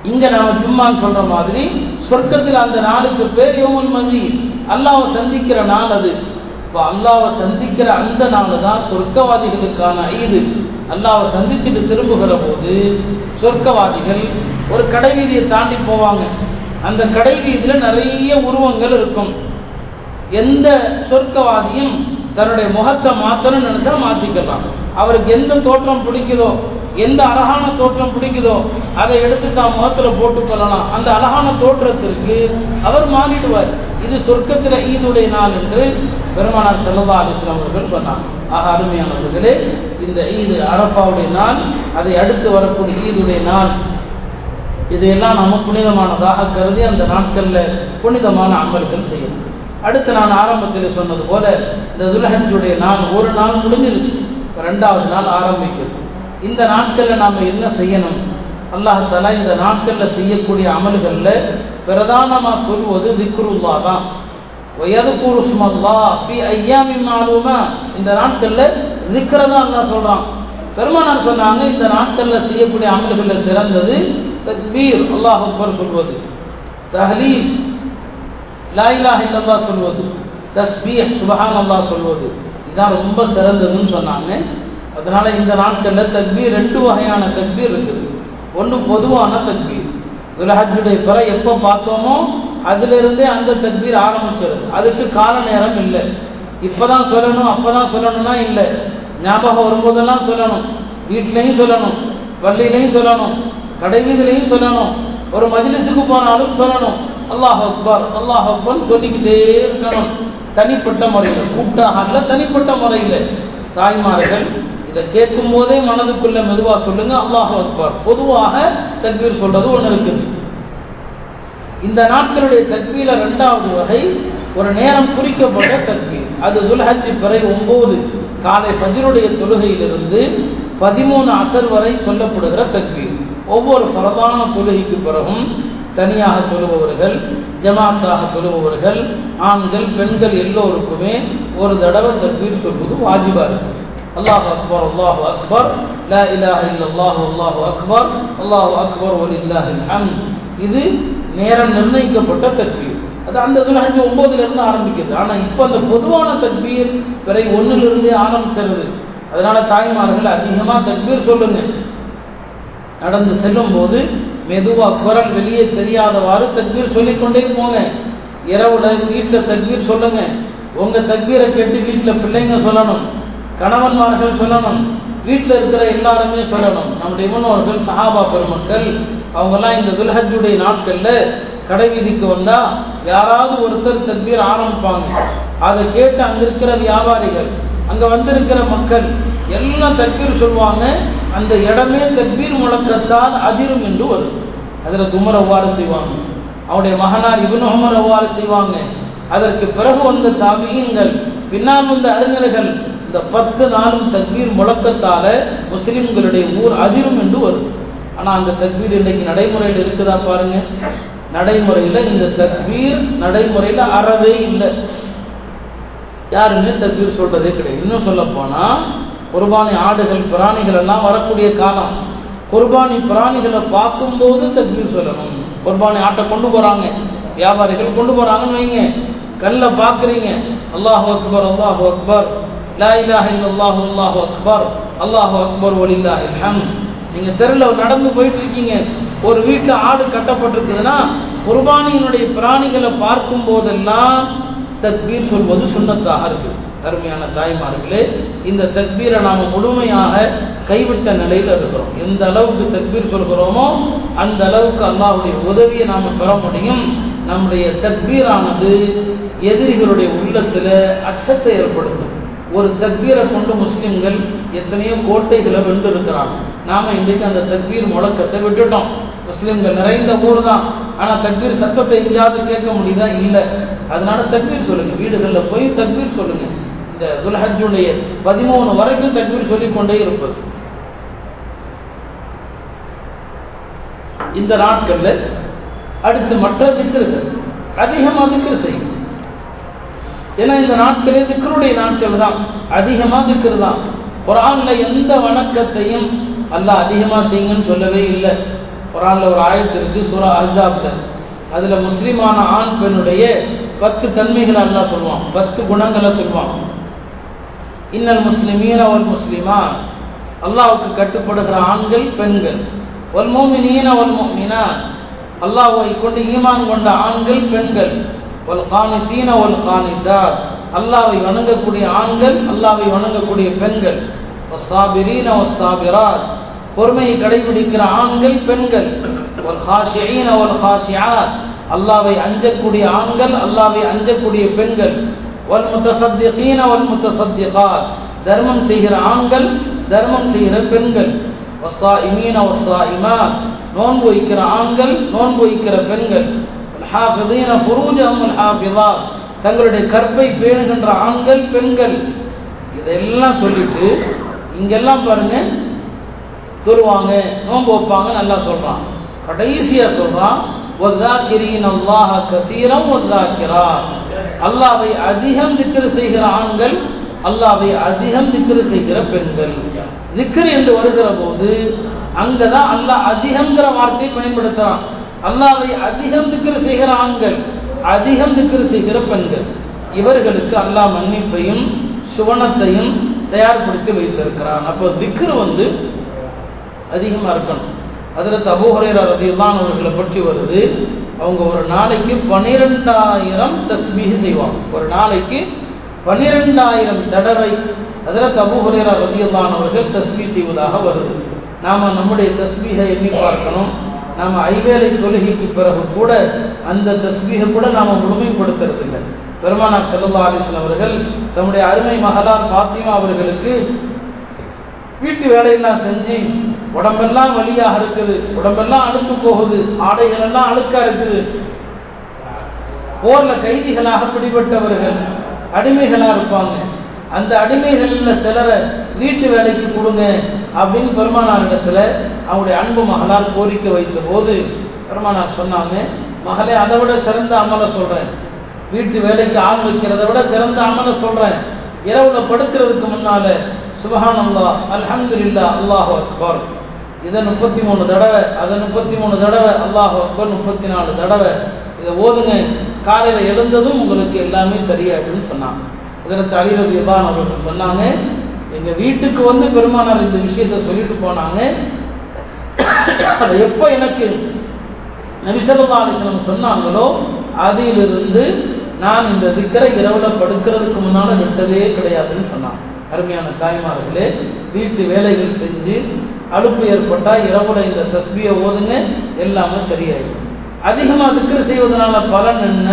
Speaker 1: இங்க நாம ஜும்மான்னு சொல்ற மாதிரி சொர்க்கத்தில் அந்த நாளுக்கு பேர் யோமுல் மசீத். அல்லாவை சந்திக்கிற நாள் அது. இப்போ அல்லாவை சந்திக்கிற அந்த நாள் தான் சொர்க்கவாதிகளுக்கான ஐது அல்லாவை சந்திச்சுட்டு திரும்புகிற போது சொர்க்கவாதிகள் ஒரு கடை வீதியை தாண்டி போவாங்க. அந்த கடை வீதியில் நிறைய உருவங்கள் இருக்கும். எந்த சொர்க்கவாதியும் தன்னுடைய முகத்தை மாற்றணும்னு நினைச்சா மாற்றிக்கலாம் அவருக்கு எந்த தோற்றம் பிடிக்குதோ எந்த அழகான தோற்றம் பிடிக்குதோ அதை எடுத்து தான் முகத்துல போட்டுக்கொள்ளலாம் அந்த அழகான தோற்றத்திற்கு அவர் மாறிடுவார். இது சொர்க்கத்தில் ஈதுடைய நாள் என்று பெருமானார் செல்லவா அலிஸ்லாம் அவர்கள் சொன்னார். ஆக அருமையானவர்களே இந்த ஈது அரபாவுடைய நாள் அதை அடுத்து வரக்கூடிய ஈதுடைய நாள் இதையெல்லாம் நம்ம புனிதமானதாக கருதி அந்த நாட்களில் புனிதமான அமல்கள் செய்யணும். அடுத்து நான் ஆரம்பத்தில் சொன்னது போல இந்த துல்ஹஞ்சுடைய நாள் ஒரு நாள் முடிஞ்சிருச்சு. ரெண்டாவது நாள் ஆரம்பிக்குது. இந்த நாட்களில் நாம் என்ன செய்யணும்? அல்லாஹால இந்த நாட்களில் செய்யக்கூடிய அமல்களில் பிரதானமாக சொல்வது விக்ருல்லா தான். வயதுக்கூறு சுமல்லா பி ஐயாமி இந்த நாட்களில் விக்ரதா அல்லா சொல்கிறான் பெருமானார் சொன்னாங்க இந்த நாட்களில் செய்யக்கூடிய அமல்களில் சிறந்தது தக்பீர். அல்லாஹ் அக்பர் சொல்வது. தஹலீல் லா இல்லல்லா சொல்வது. தஸ்பீஹ் சுபஹான் அல்லா சொல்வது. இதான் ரொம்ப சிறந்ததுன்னு சொன்னாங்க. அதனால இந்த நாட்களில் தக்பீர் ரெண்டு வகையான தக்பீர் இருக்குது. ஒன்று பொதுவான தக்பீர். துலஹஜுடைய பிற எப்போ பார்த்தோமோ அதிலிருந்தே அந்த தக்பீர் ஆரம்பிச்சிருது. அதுக்கு கால நேரம் இல்லை. இப்பதான் சொல்லணும் அப்பதான் சொல்லணும்னா இல்லை. ஞாபகம் வரும்போதெல்லாம் சொல்லணும். வீட்லேயும் சொல்லணும் பள்ளியிலையும் சொல்லணும் கடைவீதிலையும் சொல்லணும் ஒரு மஜிலிசுக்கு போனாலும் சொல்லணும். அல்லாஹ் அக்பர் அல்லாஹ் அக்பர் சொல்லிக்கிட்டே இருக்கணும். தனிப்பட்ட முறையில். கூட்டாக தனிப்பட்ட முறையில். தாய்மார்கள் இதை கேட்கும் போதே மனதுக்குள்ள மெதுவா சொல்லுங்க அல்லாஹ் அக்பர். பொதுவாக தக்பீர் சொல்றது ஒன்று இருக்குது இந்த நாட்களுடைய தக்பீர ரெண்டாவது வகை ஒரு நேரம் குறிக்கப்பட்ட தக்பீர். அது துல்ஹஜ் பிறை ஒன்பது காலை பஜருடைய தொழுகையிலிருந்து பதிமூணு அசர் வரை சொல்லப்படுகிற தக்பீர். ஒவ்வொரு பிரதான தொழுகைக்கு பிறகும் தனியாக தொழுபவர்கள் ஜமாத்தாக தொழுபவர்கள் ஆண்கள் பெண்கள் எல்லோருக்குமே ஒரு தடவை தக்பீர் சொல்வது வாஜிபா இருக்கு. அல்லாஹ் அக்பர் அல்லாஹு அக்பர் லா இலாஹ இல்லல்லாஹு அல்லாஹு அக்பர் அல்லாஹு அக்பர் வலில்லாஹில் இது நேரம் நிர்ணயிக்கப்பட்ட தக்பீர். அது அந்த இதில் அஞ்சு இருந்து ஆரம்பிக்கிறது. ஆனால் இப்போ அந்த பொதுவான தக்பீர் பிறை ஒண்ணுல ஆரம்பிச்சிருது. அதனால தாய்மார்கள் அதிகமாக தக்பீர் சொல்லுங்க. நடந்து செல்லும் போது மெதுவா குரல் வெளியே தெரியாதவாறு தக்பீர் சொல்லிக்கொண்டே போங்க. இரவுல வீட்டில் தக்பீர் சொல்லுங்க. உங்க தக்பீரை கேட்டு வீட்டில் பிள்ளைங்க சொல்லணும். கணவன்மார்கள் சொல்லணும். வீட்டில் இருக்கிற எல்லாருமே சொல்லணும். நம்முடைய முன்னோர்கள் சஹாபா பெருமக்கள் அவங்கெல்லாம் இந்த துல்ஹஜுடைய நாட்களில் கடை வீதிக்கு வந்தால் யாராவது ஒருத்தர் தக்பீர் ஆரம்பிப்பாங்க. அதை கேட்டு அங்கே இருக்கிற வியாபாரிகள் அங்க வந்திருக்கிற மக்கள் எல்லாம் தக்பீர் சொல்லுவாங்க அந்த இடமே தக்பீர் முழக்கத்தால் அதிரும் என்று வரும். அதில் துமர் அவ்வாறு செய்வாங்க. அவருடைய மகனார் இபின் உமர் அவ்வாறு செய்வாங்க. அதற்கு பிறகு வந்த தாபியங்கள் பின்னால் வந்த அறிஞர்கள் இந்த பத்து நாளும் தக்பீர் முழக்கத்தால முஸ்லிம்களுடைய ஊர் அதிரும் என்று வரும். ஆனால் அந்த தக்பீர் இன்றைக்கு நடைமுறையில் இருக்குதா பாருங்க. நடைமுறையில் இந்த தக்பீர் நடைமுறையில் அறவே இல்லை. யாருமே தக்பீர் சொல்றதே கிடையாது. இன்னும் சொல்ல போனா குர்பானி ஆடுகள் பிராணிகள் எல்லாம் வரக்கூடிய காலம். குர்பானி பிராணிகளை பார்க்கும்போது தக்பீர் சொல்லணும். குர்பானி ஆட்டை கொண்டு போறாங்க. வியாபாரிகள் கொண்டு போறாங்கன்னு வைங்க. கல்ல பாக்குறீங்க அல்லாஹு அக்பர் அல்லாஹு அக்பர். லா இலாஹ இல்லல்லாஹு அல்லாஹு அக்பர். அல்லாஹு அக்பர் வலில்லாஹில் ஹம்த் நீங்க தெருல நடந்து போயிட்டு இருக்கீங்க ஒரு வீட்டுல ஆடு கட்டப்பட்டிருக்குதுன்னா குர்பானியினுடைய பிராணிகளை பார்க்கும் போதெல்லாம் தக்பீர் சொல்வது சுண்ணத்தாக இருக்கு. அருமையான தாய்மார்களே இந்த தக்பீரை நாம் முழுமையாக கைவிட்ட நிலையில் இருக்கிறோம். எந்த அளவுக்கு தக்பீர் சொல்கிறோமோ அந்த அளவுக்கு அல்லாவுடைய உதவியை நாம் பெற முடியும். நம்முடைய தக்பீரானது எதிரிகளுடைய உள்ளத்தில் அச்சத்தை ஏற்படுத்தும். ஒரு தக்பீரை கொண்டு முஸ்லிம்கள் எத்தனையோ கோட்டைகளை வென்றிருக்கிறாங்க. நாம இன்றைக்கு அந்த தக்பீர் முழக்கத்தை விட்டுட்டோம். முஸ்லிம்கள் நிறைந்த ஊர் தான் ஆனா தக்பீர் சத்தத்தை எங்கேயாவது கேட்க முடியுதா? இல்லை. அதனால தக்பீர் சொல்லுங்க. வீடுகளில் போய் தக்பீர் சொல்லுங்க. இந்த துல்ஹஜுடைய பதிமூணு வரைக்கும் தக்பீர் சொல்லிக்கொண்டே இருப்பது. இந்த நாட்கள்ல அடுத்து மற்ற திக்கிறது அதிகமாக திக்ரு செய்யும். ஏன்னா இந்த நாட்களே திக்கருடைய நாட்கள் தான். அதிகமாக திக்கரு தான். குரான்ல எந்த வணக்கத்தையும் அல்லாஹ் அதிகமாக செய்யுங்கன்னு சொல்லவே இல்லை. குரான்ல ஒரு ஆயத்து இருக்கு சூரா அஸ்தாப்ல அதுல முஸ்லிமான ஆண் பெண்ணுடைய பத்து தன்மைகளை அல்லா சொல்லுவான். பத்து குணங்களை சொல்லுவான். இன்னல் முஸ்லிமீன ஒரு முஸ்லிமா அல்லாவுக்கு கட்டுப்படுகிற ஆண்கள் பெண்கள். ஒல் மோமினீன ஒல் மோமினா அல்லாஹை கொண்டு ஈமான் கொண்ட ஆண்கள் பெண்கள். والقانتين والقانتات அல்லாவை வணங்கக்கூடிய ஆண்கள் அல்லாவை வணங்கக்கூடிய பெண்கள். والصابرين والصابرات பொறுமையை கடைபிடிக்கிற ஆண்கள் பெண்கள். والخاشعين والخاشعات அல்லாவை அஞ்சக்கூடிய ஆண்கள் அல்லாவை அஞ்சக்கூடிய பெண்கள். والمتصدقين والمتصدقات தர்மம் செய்கிற ஆண்கள் தர்மம் செய்கிற பெண்கள். والصائمين இமீன இமா நோன்பு வைக்கிற ஆண்கள் நோன்பு வைக்கிற பெண்கள். ஹாஃபிதீன ஃபுரூஜஹும் ஹாஃபிதா தங்களுடைய கற்பை பேணுகின்ற ஆண்கள் பெண்கள். இதெல்லாம் சொல்லிட்டு இங்கெல்லாம் பாருங்க தொழுவாங்க நோன்பு வைப்பாங்க நல்லா சொல்றான். கடைசியா சொல்றான் ஒத்தாக்கிரீன் அல்லாஹ கதீரம் ஒத்தாக்கிறா அல்லாவை அதிகம் திக்கிற செய்கிற ஆண்கள் அல்லாவை அதிகம் திக்கிற செய்கிற பெண்கள். திக்கர் என்று வருகிற போது அங்கதான் அல்லாஹ் அதிகங்கிற வார்த்தையை பயன்படுத்துறான். அல்லாவை அதிகம் திக்ரு செய்கிற ஆண்கள் அதிகம் திக்ரு செய்கிற பெண்கள் இவர்களுக்கு அல்லாஹ் மன்னிப்பையும் சுவனத்தையும் தயார்படுத்தி வைத்திருக்கிறான். அப்போ திக்ரு வந்து அதிகமாக இருக்கணும். அதில் தபூஹரேரா ரதியல்லான் அவர்களை பற்றி வருது. அவங்க ஒரு நாளைக்கு பனிரெண்டாயிரம் தஸ்மீக செய்வாங்க. ஒரு நாளைக்கு பனிரெண்டாயிரம் தடவை அதில் தபூஹரேரா ரதியல்லான் அவர்கள் தஸ்பீ செய்வதாக வருது. நாம் நம்முடைய தஸ்மீகை எண்ணி பார்க்கணும். நாம் ஐவேளை தொழுகைக்கு பிறகு கூட அந்த தஸ்பீகை கூட நாம் முழுமைப்படுத்துறதில்லை. பெருமானா பெருமானார் செல்லல்லா அலிஸ்லாம் அவர்கள் தம்முடைய அருமை மகளார் ஃபாத்திமா அவர்களுக்கு வீட்டு வேலையெல்லாம் செஞ்சு உடம்பெல்லாம் வலியாக இருக்குது உடம்பெல்லாம் அழுத்து போகுது ஆடைகள் எல்லாம் அழுக்கா இருக்குது. போர்ல கைதிகளாக பிடிபட்டவர்கள் அடிமைகளாக இருப்பாங்க. அந்த அடிமைகளில் சிலரை வீட்டு வேலைக்கு கொடுங்க அப்படின்னு பெருமானாரிடத்துல அவங்களுடைய அன்பு மகளால் கோரிக்கை வைத்த போது பெருமானார் சொன்னாங்க மகளே அதை விட சிறந்த அமலை சொல்கிறேன் வீட்டு வேலைக்கு ஆள் வைக்கிறத விட சிறந்த அமலை சொல்கிறேன் இரவுல படுக்கிறதுக்கு முன்னால சுபஹான் அல்லா அல்ஹம்துலில்லா அல்லாஹு அக்பர். இதை முப்பத்தி மூணு தடவை அதை முப்பத்தி மூணு தடவை அல்லாஹு அக்பர் முப்பத்தி நாலு தடவை இதை ஓதுங்க. காலையில் எழுந்ததும் உங்களுக்கு எல்லாமே சரியாயிடும்னு சொன்னாங்க. இதில் தலைவர் இதான் அவர்கள் சொன்னாங்க எங்கள் வீட்டுக்கு வந்து பெருமானார் இந்த விஷயத்த சொல்லிட்டு போனாங்க. எப்போ எனக்கு நபிசல்லா அலிஸ்லம் சொன்னாங்களோ அதிலிருந்து நான் இந்த திக்கரை இரவுல படுக்கிறதுக்கு முன்னால் விட்டதே கிடையாதுன்னு சொன்னான். அருமையான தாய்மார்களே வீட்டு வேலைகள் செஞ்சு அலுப்பு ஏற்பட்டால் இரவுல இந்த தஸ்பியை ஓதுங்க எல்லாமே சரியாயிடும். அதிகமாக திக்கர் செய்வதனால பலன் என்ன?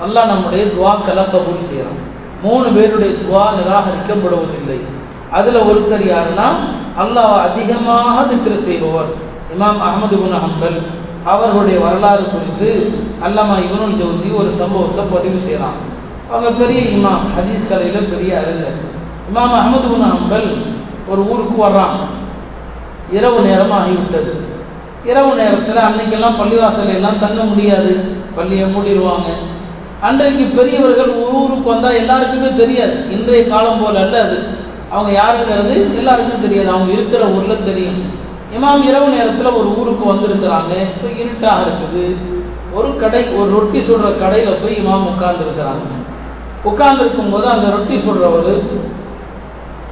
Speaker 1: நல்லா நம்முடைய துவாக்களை கபூல் செய்கிறோம் மூணு பேருடைய துவா நிராகரிக்கப்படுவதில்லை. அதுல ஒருத்தர் யாருன்னா அல்லாஹ் அதிகமாக திக்கர் செய்பவர். இமாம் அகமது குன் ஹம்பல். அவர்களுடைய வரலாறு குறித்து அல்லாமா இவனுல் ஜவுதி ஒரு சம்பவத்தை பதிவு செய்யலாம். அவங்க பெரிய இமாம் ஹதீஸ் கலையில பெரிய அறிஞர். இமாம் அகமது குன் ஹம்பல் ஒரு ஊருக்கு வர்றான். இரவு நேரம் ஆகிவிட்டது. இரவு நேரத்தில் அன்னைக்கெல்லாம் பள்ளிவாசல் எல்லாம் தங்க முடியாது. பள்ளியை மூடிடுவாங்க அன்றைக்கு பெரியவர்கள் ஒரு ஊருக்கு வந்தால் எல்லாருக்குமே தெரியாது. இன்றைய காலம் போல அல்ல அது. அவங்க யாருங்கிறது எல்லாருக்கும் தெரியாது. அவங்க இருக்கிற ஊரில் தெரியும். இமாம் இரவு நேரத்தில் ஒரு ஊருக்கு வந்திருக்கிறாங்க. இப்போ இருட்டாக இருக்குது. ஒரு கடை ஒரு ரொட்டி சுடுற கடையில் போய் இமாம் உட்கார்ந்துருக்கிறாங்க. உட்கார்ந்துருக்கும் போது அந்த ரொட்டி சுடுறவர்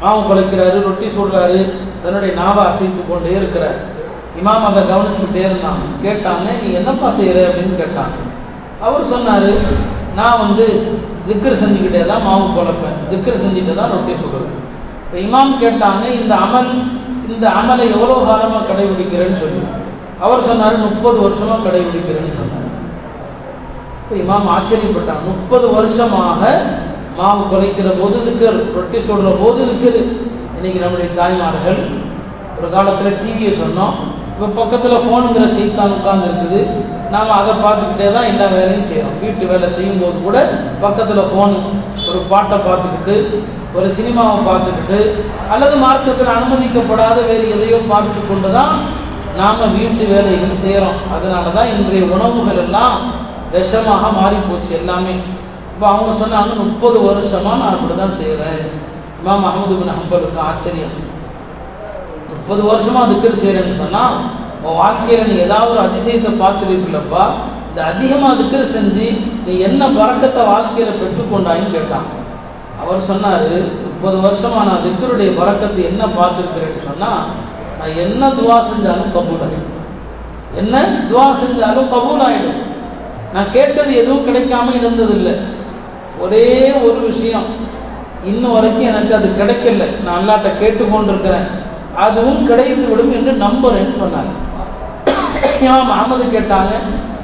Speaker 1: மாவு குலைக்கிறாரு ரொட்டி சுடுறாரு தன்னுடைய நாவை அசைத்து கொண்டே இருக்கிறார். இமாம் அதை கவனிச்சுக்கிட்டே இருந்தாங்க. கேட்டாங்க நீ என்னப்பா செய்கிற அப்படின்னு கேட்டாங்க. அவர் சொன்னார் நான் வந்து திக்கர் செஞ்சுக்கிட்டே தான் மாவு குழப்பேன். திக்கர் செஞ்சுட்டு தான் ரொட்டி சுடுவேன். இப்போ இமாம் கேட்டாங்க இந்த அமல் இந்த அமலை எவ்வளோ காலமாக கடைபிடிக்கிறேன்னு சொல்லி. அவர் சொன்னார் முப்பது வருஷமா கடைபிடிக்கிறேன்னு சொன்னார். இப்போ இமாம் ஆச்சரியப்பட்டாங்க முப்பது வருஷமாக மாவு குறைக்கிற போது திக்கர் ரொட்டி சுடுற போது திக்கர் இன்னைக்கு நம்முடைய தாய்மார்கள் ஒரு காலத்தில் டிவியை சொன்னோம். இப்போ பக்கத்தில் ஃபோனுங்கிற செய்தான் உட்கார்ந்து இருக்குது நாம் அதை பார்த்துக்கிட்டே தான் எல்லா வேலையும் செய்கிறோம் வீட்டு வேலை செய்யும்போது கூட பக்கத்தில் ஃபோன் ஒரு பாட்டை பார்த்துக்கிட்டு ஒரு சினிமாவை பார்த்துக்கிட்டு அல்லது மார்க்கத்தில் அனுமதிக்கப்படாத வேறு எதையோ பார்த்து கொண்டு தான் நாம் வீட்டு வேலைகள் செய்கிறோம் அதனால தான் இன்றைய உணவுகள் எல்லாம் விஷமாக மாறிப்போச்சு எல்லாமே. இப்போ அவங்க சொன்னாங்க முப்பது வருஷமாக நான் அப்படி தான் செய்கிறேன் இமாம் அகமது பின் ஹம்பலுக்கு ஆச்சரியம். முப்பது வருஷமாக திக்கர் செய்யறேன்னு சொன்னால் உன் வாழ்க்கையில நீ ஏதாவது ஒரு அதிசயத்தை பார்த்துருப்பீங்களப்பா இந்த அதிகமாக திக்கர் செஞ்சு நீ என்ன பறக்கத்தை வாழ்க்கையில பெற்றுக்கொண்டாயின்னு கேட்டான். அவர் சொன்னார் முப்பது வருஷமா நான் திக்கருடைய பறக்கத்தை என்ன பார்த்துருக்கிறேன்னு சொன்னால் நான் என்ன துவா செஞ்சாலும் கபூலாயிடும் என்ன துவா செஞ்சாலும் கபூல் ஆகிடும் நான் கேட்டது எதுவும் கிடைக்காம இருந்ததில்லை. ஒரே ஒரு விஷயம் இன்ன வரைக்கும் எனக்கு அது கிடைக்கல. நான் அல்லாட்ட கேட்டுக்கொண்டிருக்கிறேன். அதுவும் கிடைத்து விடும் என்று நம்புறேன்னு சொன்னார். இமாம் அகமது கேட்டாங்க.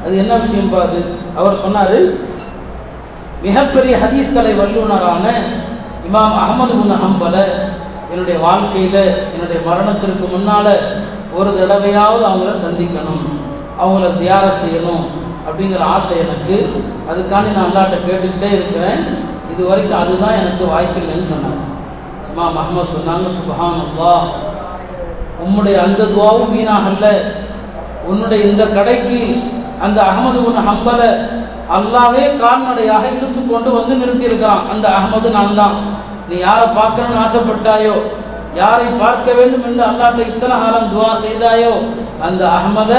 Speaker 1: அது என்ன விஷயம் பாது அவர் சொன்னாரு மிகப்பெரிய ஹதீஸ் கலை வல்லுநரான இமாம் அகமது குன் ஹம்பல என்னுடைய வாழ்க்கையில என்னுடைய மரணத்திற்கு முன்னால ஒரு தடவையாவது அவங்கள சந்திக்கணும் அவங்கள தியாரம் செய்யணும் அப்படிங்கிற ஆசை எனக்கு. அதுக்காண்டி நான் அல்லாட்ட கேட்டுக்கிட்டே இருக்கிறேன். இது வரைக்கும் அதுதான் எனக்கு வாய்ப்பில்லைன்னு சொன்னாங்க இமாம் அஹமது சொன்னாங்க சுபஹான் அல்லா உம்முடைய அந்த துவாவும் வீணாகல உன்னுடைய இந்த கடைக்கு அந்த அகமது உன் ஹம்பல அல்லாவே கால்நடையாக இழுத்து கொண்டு வந்து நிறுத்தியிருக்கான். அந்த அகமது நான் தான் நீ யாரை பார்க்கணும்னு ஆசைப்பட்டாயோ யாரை பார்க்க வேண்டும் என்று அல்லாட்ட இத்தனை காலம் துவா செய்தாயோ அந்த அகமத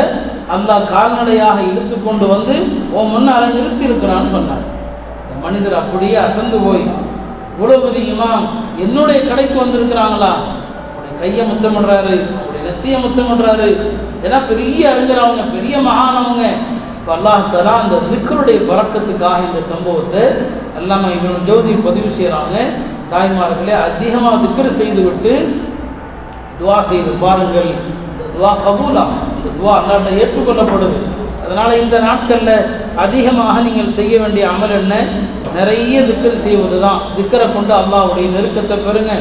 Speaker 1: அல்லாஹ் கால்நடையாக இழுத்து கொண்டு வந்து உன் முன்னால் நிறுத்தி இருக்கிறான்னு சொன்னார் மனிதர் அப்படியே அசந்து போய் இவ்வளவு பெரிய இமாம் என்னுடைய கடைக்கு வந்திருக்கிறாங்களா? அவருடைய கையை முத்தமிடுறாரு அவருடைய நெத்திய பண்றாரு. ஏன்னா பெரிய அறிஞர் அவங்க பெரிய மகானவங்க இப்போ அந்த திக்கருடைய பறக்கத்துக்காக இந்த சம்பவத்தை எல்லாமே இவன் ஜோதி பதிவு செய்கிறாங்க தாய்மார்களே அதிகமாக திக்கர் செய்து விட்டு துவா செய்து பாருங்கள். இந்த துவா கபூலா. இந்த துவா அல்லாட்ட ஏற்றுக்கொள்ளப்படுது. அதனால இந்த நாட்கள்ல அதிகமாக நீங்கள் செய்ய வேண்டிய அமல் என்ன? நிறைய திக்கர் செய்வது தான் திக்கரை கொண்டு அல்லாவுடைய நெருக்கத்தை பெறுங்க.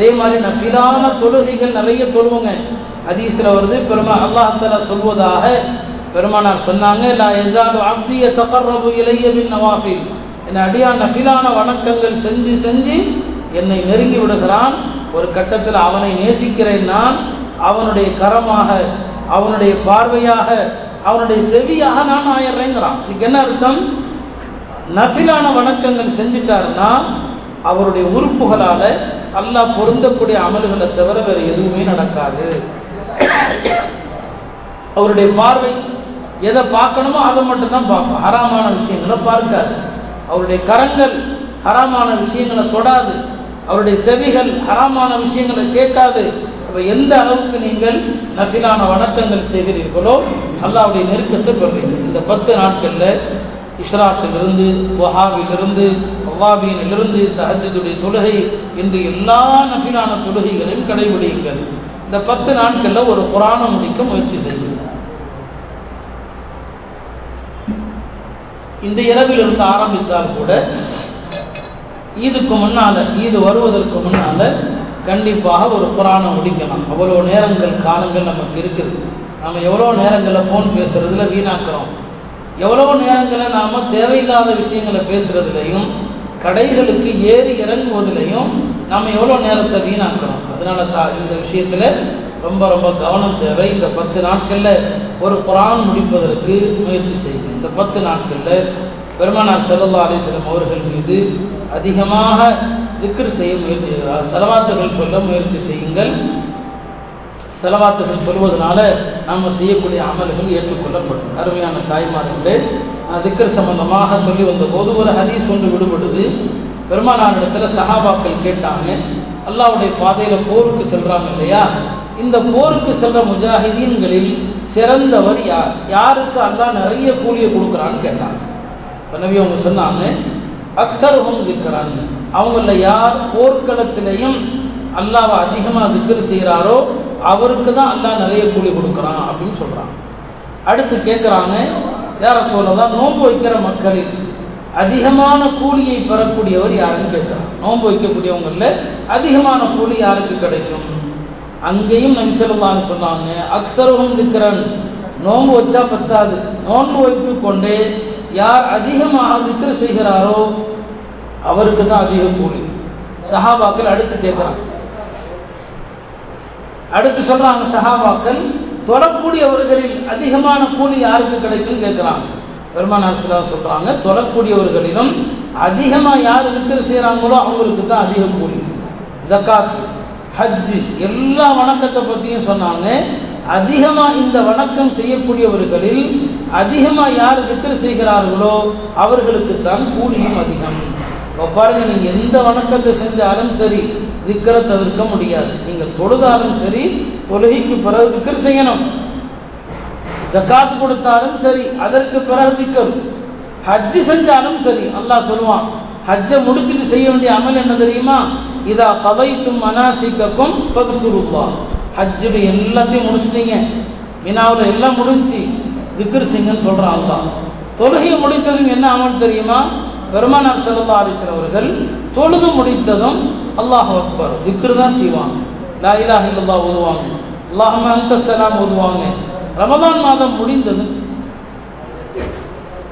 Speaker 1: அதே மாதிரி நஃபிலான தொழுகைகள் நிறைய சொல்லுவோங்க அதீசில் வருது பெருமா அல்லாஹால சொல்வதாக பெருமானார் சொன்னாங்க லா யஸாலு இலைய என் அடியா நஃபிலான வணக்கங்கள் செஞ்சு செஞ்சு என்னை நெருங்கி விடுகிறான். ஒரு கட்டத்தில் அவனை நேசிக்கிறேன் நான். அவனுடைய கரமாக அவனுடைய பார்வையாக அவனுடைய செவியாக நான் ஆயிடுறேங்கிறான் இதுக்கு என்ன அர்த்தம்? நஃபிலான வணக்கங்கள் செஞ்சிட்டாருன்னா அவருடைய உறுப்புகளால் அல்லாஹ் பொருந்தக்கூடிய அமல்களை தவிர வேறு எதுவுமே நடக்காது. அவருடைய பார்வை எதை பார்க்கணுமோ அதை மட்டும்தான் பார்ப்போம் ஹராமான விஷயங்களை பார்க்காது. அவருடைய கரங்கள் ஹராமான விஷயங்களை தொடாது. அவருடைய செவிகள் ஹராமான விஷயங்களை கேட்காது. அப்ப எந்த அளவுக்கு நீங்கள் நசிலான வணக்கங்கள் செய்கிறீர்களோ அல்லாவுடைய நெருக்கத்தை பெறுறீங்க இந்த பத்து நாட்களில் இஸ்ராத்திலிருந்து ஒஹாவிலிருந்து வவாபியிலிருந்து தஹஜுடைய தொழுகை என்று எல்லா நபிலான தொழுகைகளையும் கடைபிடியுங்கள். இந்த பத்து நாட்கள்ல ஒரு புராணம் முடிக்க முயற்சி செய்யுங்கள். இந்த இரவில் இருந்து ஆரம்பித்தால் கூட ஈதுக்கு முன்னால ஈது வருவதற்கு முன்னால கண்டிப்பாக ஒரு புராணம் முடிக்கலாம். அவ்வளோ நேரங்கள் காலங்கள் நமக்கு இருக்குது. நம்ம எவ்வளோ நேரங்களில் ஃபோன் பேசுறதுல வீணாக்குறோம். எவ்வளோ நேரங்களில் நாம் தேவையில்லாத விஷயங்களை பேசுகிறதுலையும் கடைகளுக்கு ஏறி இறங்குவதிலையும் நாம் எவ்வளோ நேரத்தை வீணாக்கிறோம். அதனால தான் இந்த விஷயத்தில் ரொம்ப ரொம்ப கவனம் தேவை. இந்த பத்து நாட்களில் ஒரு குரான் முடிப்பதற்கு முயற்சி செய்யுங்க. இந்த பத்து நாட்களில் பெருமானார் செல்லல்லா அலிஸ்லம் அவர்கள் மீது அதிகமாக திக்ர் செய்ய முயற்சி செலவாத்துகள் சொல்ல முயற்சி செய்யுங்கள். செலவாத்துகள் சொல்வதனால நாம் செய்யக்கூடிய அமல்கள் ஏற்றுக்கொள்ளப்படும். அருமையான தாய்மார்களே திக்கர் சம்பந்தமாக சொல்லி வந்த போது ஒரு ஹதீஸ் ஒன்று விடுபடுது. பெருமானாரிடத்துல சஹாபாக்கள் கேட்டாங்க அல்லாவுடைய பாதையில போருக்கு செல்றாங்க இல்லையா? இந்த போருக்கு செல்ற முஜாஹிதீன்களில் சிறந்தவர் யார்? யாருக்கு அல்லாஹ் நிறைய கூலியை கொடுக்குறான்னு கேட்டாங்க. நபி அவங்க சொன்னாங்க அக்சருகும் திக்கிறாங்க அவங்கள யார் போர்க்களத்திலையும் அல்லாவை அதிகமாக திக்கர் செய்கிறாரோ அவருக்கு தான் அல்லா நிறைய கூலி கொடுக்குறான் அப்படின்னு சொல்கிறாங்க அடுத்து கேட்குறாங்க யார சொல்லதான் நோன்பு வைக்கிற மக்களில் அதிகமான கூலியை பெறக்கூடியவர் யாருன்னு கேட்குறான் நோன்பு வைக்கக்கூடியவங்களில் அதிகமான கூலி யாருக்கு கிடைக்கும்? அங்கேயும் நபி சொன்னாங்க அக்சருகும் திக்கிறன் நோன்பு வச்சா பத்தாது. நோன்பு வைத்து கொண்டே யார் அதிகமாக திக்ர செய்கிறாரோ அவருக்கு தான் அதிக கூலி. சஹாபாக்கள் அடுத்து கேட்குறான் அடுத்து சொல்றாங்க சஹாபாக்கள் தொழக்கூடியவர்களில் அதிகமான கூலி யாருக்கு கிடைக்கும் கேட்கிறாங்க. பெருமானாசிரா சொல்றாங்க தொழக்கூடியவர்களிலும் அதிகமா யார் திக்ர செய்யறாங்களோ அவங்களுக்கு தான் அதிக கூலி. ஜக்காத் ஹஜ்ஜு எல்லா வணக்கத்தை பற்றியும் சொன்னாங்க. அதிகமாக இந்த வணக்கம் செய்யக்கூடியவர்களில் அதிகமாக யார் வித்திர செய்கிறார்களோ அவர்களுக்கு தான் கூலியும் அதிகம். பாருங்க நீங்க எந்த வணக்கத்தை செஞ்சாலும் சரி திக்கரை தவிர்க்க முடியாது. நீங்க தொழுதாலும் சரி தொழுகைக்கு பிறகு திக்கர் செய்யணும். ஜக்காத்து கொடுத்தாலும் சரி அதற்கு பிறகு திக்கர். ஹஜ்ஜு செஞ்சாலும் சரி அல்லாஹ் சொல்லுவான் ஹஜ்ஜை முடிச்சுட்டு செய்ய வேண்டிய அமல் என்ன தெரியுமா? இதா கவைத்தும் மனாசிக்கும் பகுத்துருவா ஹஜ்ஜுடைய எல்லாத்தையும் முடிச்சிட்டீங்க. வினாவில் எல்லாம் முடிஞ்சு திக்ர் சிங்கன்னு சொல்கிறான் அல்லா தொழுகையை முடித்ததும் என்ன அமல் தெரியுமா? பெருமானார் செல்லா அலிஸ்வர் அவர்கள் தொழுது முடித்ததும் அல்லாஹ் அக்பர் திக்ரு தான் செய்வாங்க. லா இலாஹ் இல்லல்லா ஓதுவாங்க. அல்லாஹ் அந்த சலாம் ஓதுவாங்க. ரமதான் மாதம் முடிந்ததும்